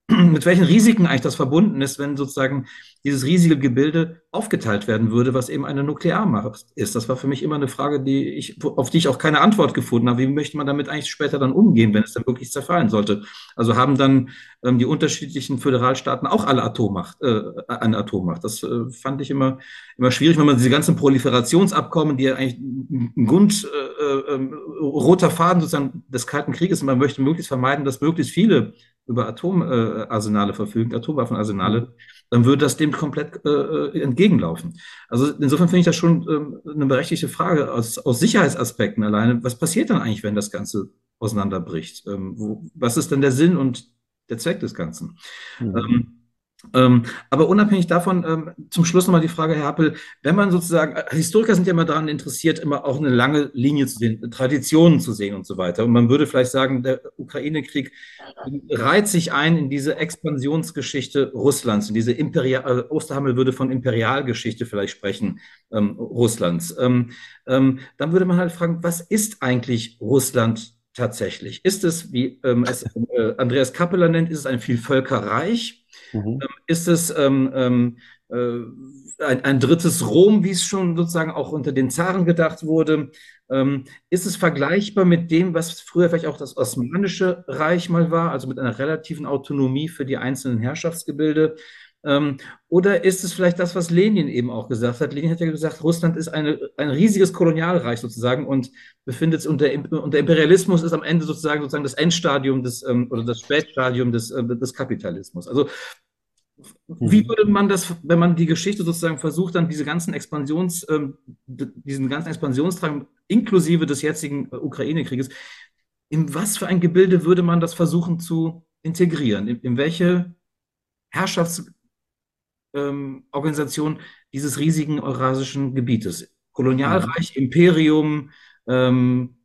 mit welchen Risiken eigentlich das verbunden ist, wenn sozusagen dieses riesige Gebilde aufgeteilt werden würde, was eben eine Nuklearmacht ist. Das war für mich immer eine Frage, die ich, auf die ich auch keine Antwort gefunden habe. Wie möchte man damit eigentlich später dann umgehen, wenn es dann wirklich zerfallen sollte? Also haben dann ähm, die unterschiedlichen Föderalstaaten auch alle Atommacht, äh, eine Atommacht. Das äh, fand ich immer, immer schwierig, wenn man diese ganzen Proliferationsabkommen, die ja eigentlich ein Grund, äh, äh, ähm, roter Faden sozusagen des Kalten Krieges, man möchte möglichst vermeiden, dass möglichst viele über Atomarsenale verfügen, Atomwaffenarsenale, dann würde das dem komplett äh, entgegenlaufen. Also insofern finde ich das schon ähm, eine berechtigte Frage aus, aus Sicherheitsaspekten alleine. Was passiert dann eigentlich, wenn das Ganze auseinanderbricht? Ähm, wo, was ist denn der Sinn und der Zweck des Ganzen? Mhm. Ähm, ähm, aber unabhängig davon, ähm, zum Schluss nochmal die Frage, Herr Happel, wenn man sozusagen, äh, Historiker sind ja immer daran interessiert, immer auch eine lange Linie zu sehen, Traditionen zu sehen und so weiter. Und man würde vielleicht sagen, der Ukraine-Krieg reiht sich ein in diese Expansionsgeschichte Russlands, in diese Imperial, äh, Osterhammel würde von Imperialgeschichte vielleicht sprechen, ähm, Russlands. Ähm, ähm, dann würde man halt fragen, was ist eigentlich Russland tatsächlich? Ist es, wie ähm, es äh, Andreas Kappeler nennt, ist es ein Vielvölkerreich? Mhm. Ähm, ist es ähm, ähm, äh, ein, ein, drittes Rom, wie es schon sozusagen auch unter den Zaren gedacht wurde? Ähm, ist es vergleichbar mit dem, was früher vielleicht auch das Osmanische Reich mal war, also mit einer relativen Autonomie für die einzelnen Herrschaftsgebilde? Ähm, oder ist es vielleicht das, was Lenin eben auch gesagt hat? Lenin hat ja gesagt, Russland ist eine, ein riesiges Kolonialreich sozusagen und befindet sich unter, unter Imperialismus ist am Ende sozusagen, sozusagen das Endstadium des ähm, oder das Spätstadium des, äh, des Kapitalismus. Also wie mhm. würde man das, wenn man die Geschichte sozusagen versucht, dann diese ganzen Expansions, ähm, diesen ganzen Expansionstrang inklusive des jetzigen äh, Ukraine-Krieges, in was für ein Gebilde würde man das versuchen zu integrieren? In, in welche Herrschaftsorganisation ähm, dieses riesigen eurasischen Gebietes? Kolonialreich, mhm. Imperium, ähm,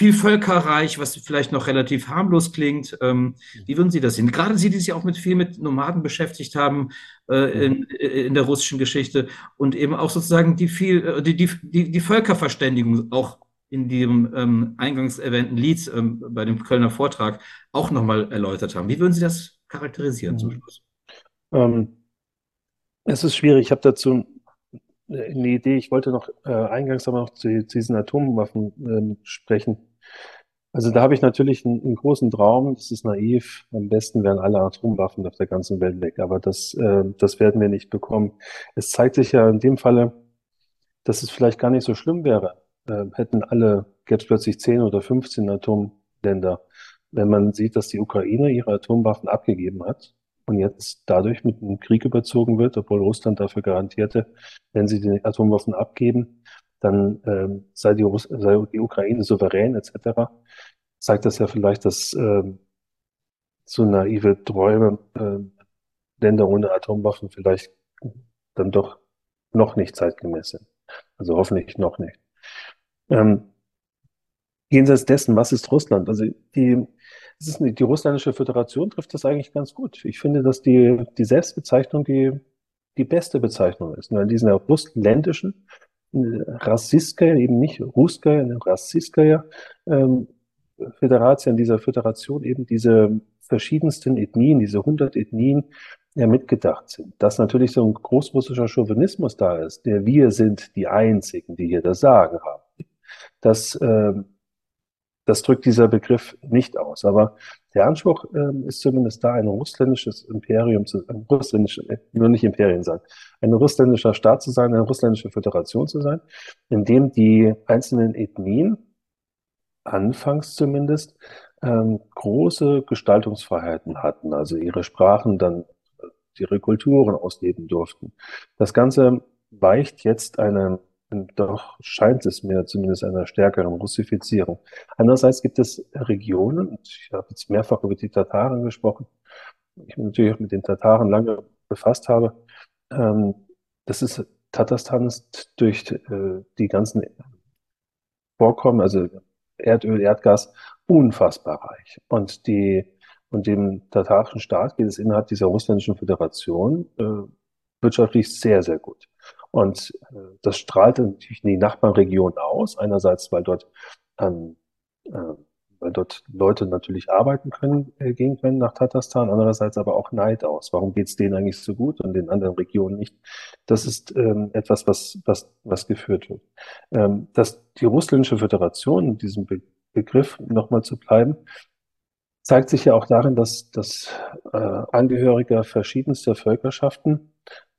viel Völkerreich, was vielleicht noch relativ harmlos klingt. Ähm, wie würden Sie das sehen? Gerade Sie, die sich auch mit viel mit Nomaden beschäftigt haben äh, in, in der russischen Geschichte und eben auch sozusagen die viel, äh, die, die, die, die Völkerverständigung auch in dem ähm, eingangs erwähnten Lied ähm, bei dem Kölner Vortrag auch nochmal erläutert haben. Wie würden Sie das charakterisieren zum Schluss? Ähm, es ist schwierig. Ich habe dazu eine Idee. Ich wollte noch äh, eingangs aber noch zu, zu diesen Atomwaffen ähm, sprechen. Also da habe ich natürlich einen, einen, großen Traum. Das ist naiv. Am besten wären alle Atomwaffen auf der ganzen Welt weg. Aber das, äh, das werden wir nicht bekommen. Es zeigt sich ja in dem Falle, dass es vielleicht gar nicht so schlimm wäre, äh, hätten alle jetzt plötzlich 10 oder 15 Atomländer. Wenn man sieht, dass die Ukraine ihre Atomwaffen abgegeben hat und jetzt dadurch mit einem Krieg überzogen wird, obwohl Russland dafür garantierte, wenn sie die Atomwaffen abgeben, dann ähm, sei, die, sei die Ukraine souverän etc., zeigt das ja vielleicht, dass ähm, so naive Träume äh, Länder ohne Atomwaffen vielleicht dann doch noch nicht zeitgemäß sind. Also hoffentlich noch nicht. Ähm, jenseits dessen, was ist Russland? Also die, ist die russländische Föderation trifft das eigentlich ganz gut. Ich finde, dass die, die Selbstbezeichnung die, die beste Bezeichnung ist. Weil diesen russländischen Rassiskaya, eben nicht Ruskaya, Rassiskaya ähm, Föderation, dieser Föderation eben diese verschiedensten Ethnien, diese 100 Ethnien ja mitgedacht sind. Dass natürlich so ein großrussischer Chauvinismus da ist, der wir sind die Einzigen, die hier das Sagen haben. Das, äh, das drückt dieser Begriff nicht aus. Aber der Anspruch äh, ist zumindest da, ein russländisches Imperium zu, ein russländisches, nur nicht Imperium sein, ein russländischer Staat zu sein, eine russländische Föderation zu sein, in dem die einzelnen Ethnien, anfangs zumindest, ähm, große Gestaltungsfreiheiten hatten, also ihre Sprachen dann, ihre Kulturen ausleben durften. Das Ganze weicht jetzt eine, doch scheint es mir zumindest einer stärkeren Russifizierung. Andererseits gibt es Regionen, ich habe jetzt mehrfach über die Tataren gesprochen, ich mich natürlich auch mit den Tataren lange befasst habe. Ähm, das ist, Tatarstan ist durch äh, die ganzen Vorkommen, also Erdöl, Erdgas, unfassbar reich. Und die, und dem tatarischen Staat geht es innerhalb dieser russländischen Föderation äh, wirtschaftlich sehr, sehr gut. Und äh, das strahlt natürlich in die Nachbarregionen aus. Einerseits, weil dort, ähm, äh, weil dort Leute natürlich arbeiten können, äh, gehen können nach Tatarstan. Andererseits aber auch Neid aus. Warum geht es denen eigentlich so gut und den anderen Regionen nicht? Das ist ähm, etwas, was, was, was geführt wird. Ähm, dass die russländische Föderation in diesem Be Begriff nochmal zu bleiben, zeigt sich ja auch darin, dass, dass äh, Angehörige verschiedenster Völkerschaften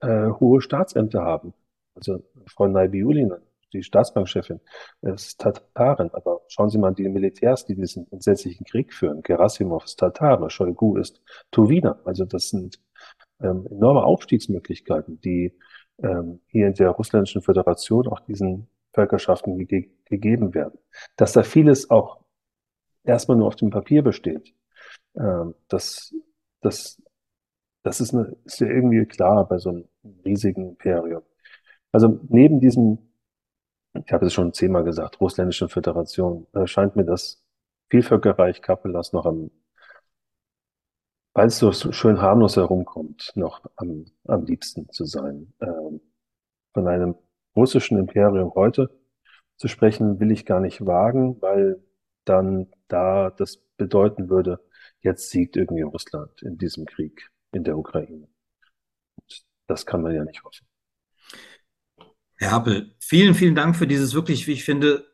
äh, hohe Staatsämter haben. Also Frau Naibiulina, die Staatsbankchefin, ist Tatarin. Aber schauen Sie mal die Militärs, die diesen entsetzlichen Krieg führen. Gerasimov ist Tatare, Shoigu ist Tuwiner. Also das sind ähm, enorme Aufstiegsmöglichkeiten, die ähm, hier in der russländischen Föderation auch diesen Völkerschaften ge gegeben werden. Dass da vieles auch erstmal nur auf dem Papier besteht, ähm, das, das, das ist, eine, ist ja irgendwie klar bei so einem riesigen Imperium. Also neben diesem, ich habe es schon zehnmal gesagt, russländischen Föderation, äh, scheint mir das Vielvölkerreich Kappelas noch am, weil es so schön harmlos herumkommt, noch am, am liebsten zu sein. Ähm, von einem russischen Imperium heute zu sprechen, will ich gar nicht wagen, weil dann da das bedeuten würde, jetzt siegt irgendwie Russland in diesem Krieg in der Ukraine. Das kann man ja nicht hoffen. Herr Happel, vielen, vielen Dank für dieses wirklich, wie ich finde,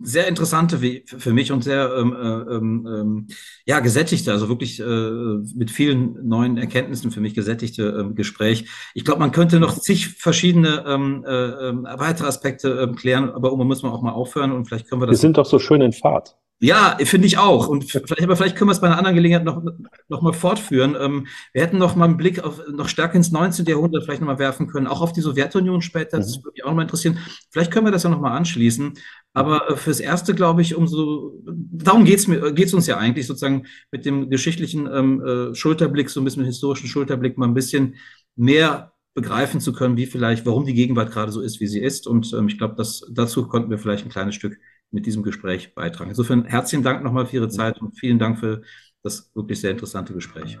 sehr interessante für mich und sehr ähm, äh, ähm, ähm, ja gesättigte, also wirklich äh, mit vielen neuen Erkenntnissen für mich gesättigte ähm, Gespräch. Ich glaube, man könnte noch zig verschiedene ähm, äh, ähm, weitere Aspekte ähm, klären, aber irgendwann muss man auch mal aufhören und vielleicht können wir das. Wir sind doch so schön in Fahrt. Ja, finde ich auch. Und vielleicht, aber vielleicht können wir es bei einer anderen Gelegenheit noch, noch mal fortführen. Ähm, wir hätten noch mal einen Blick auf noch stärker ins 19. Jahrhundert vielleicht noch mal werfen können, auch auf die Sowjetunion später. Das mhm. würde mich auch noch mal interessieren. Vielleicht können wir das ja noch mal anschließen. Aber äh, fürs Erste glaube ich, umso darum geht's mir geht's uns ja eigentlich sozusagen mit dem geschichtlichen ähm, äh, Schulterblick, so ein bisschen historischen Schulterblick, mal ein bisschen mehr begreifen zu können, wie vielleicht, warum die Gegenwart gerade so ist, wie sie ist. Und ähm, ich glaube, dazu konnten wir vielleicht ein kleines Stück mit diesem Gespräch beitragen. Insofern herzlichen Dank nochmal für Ihre Zeit und vielen Dank für das wirklich sehr interessante Gespräch.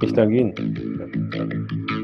Ich danke Ihnen.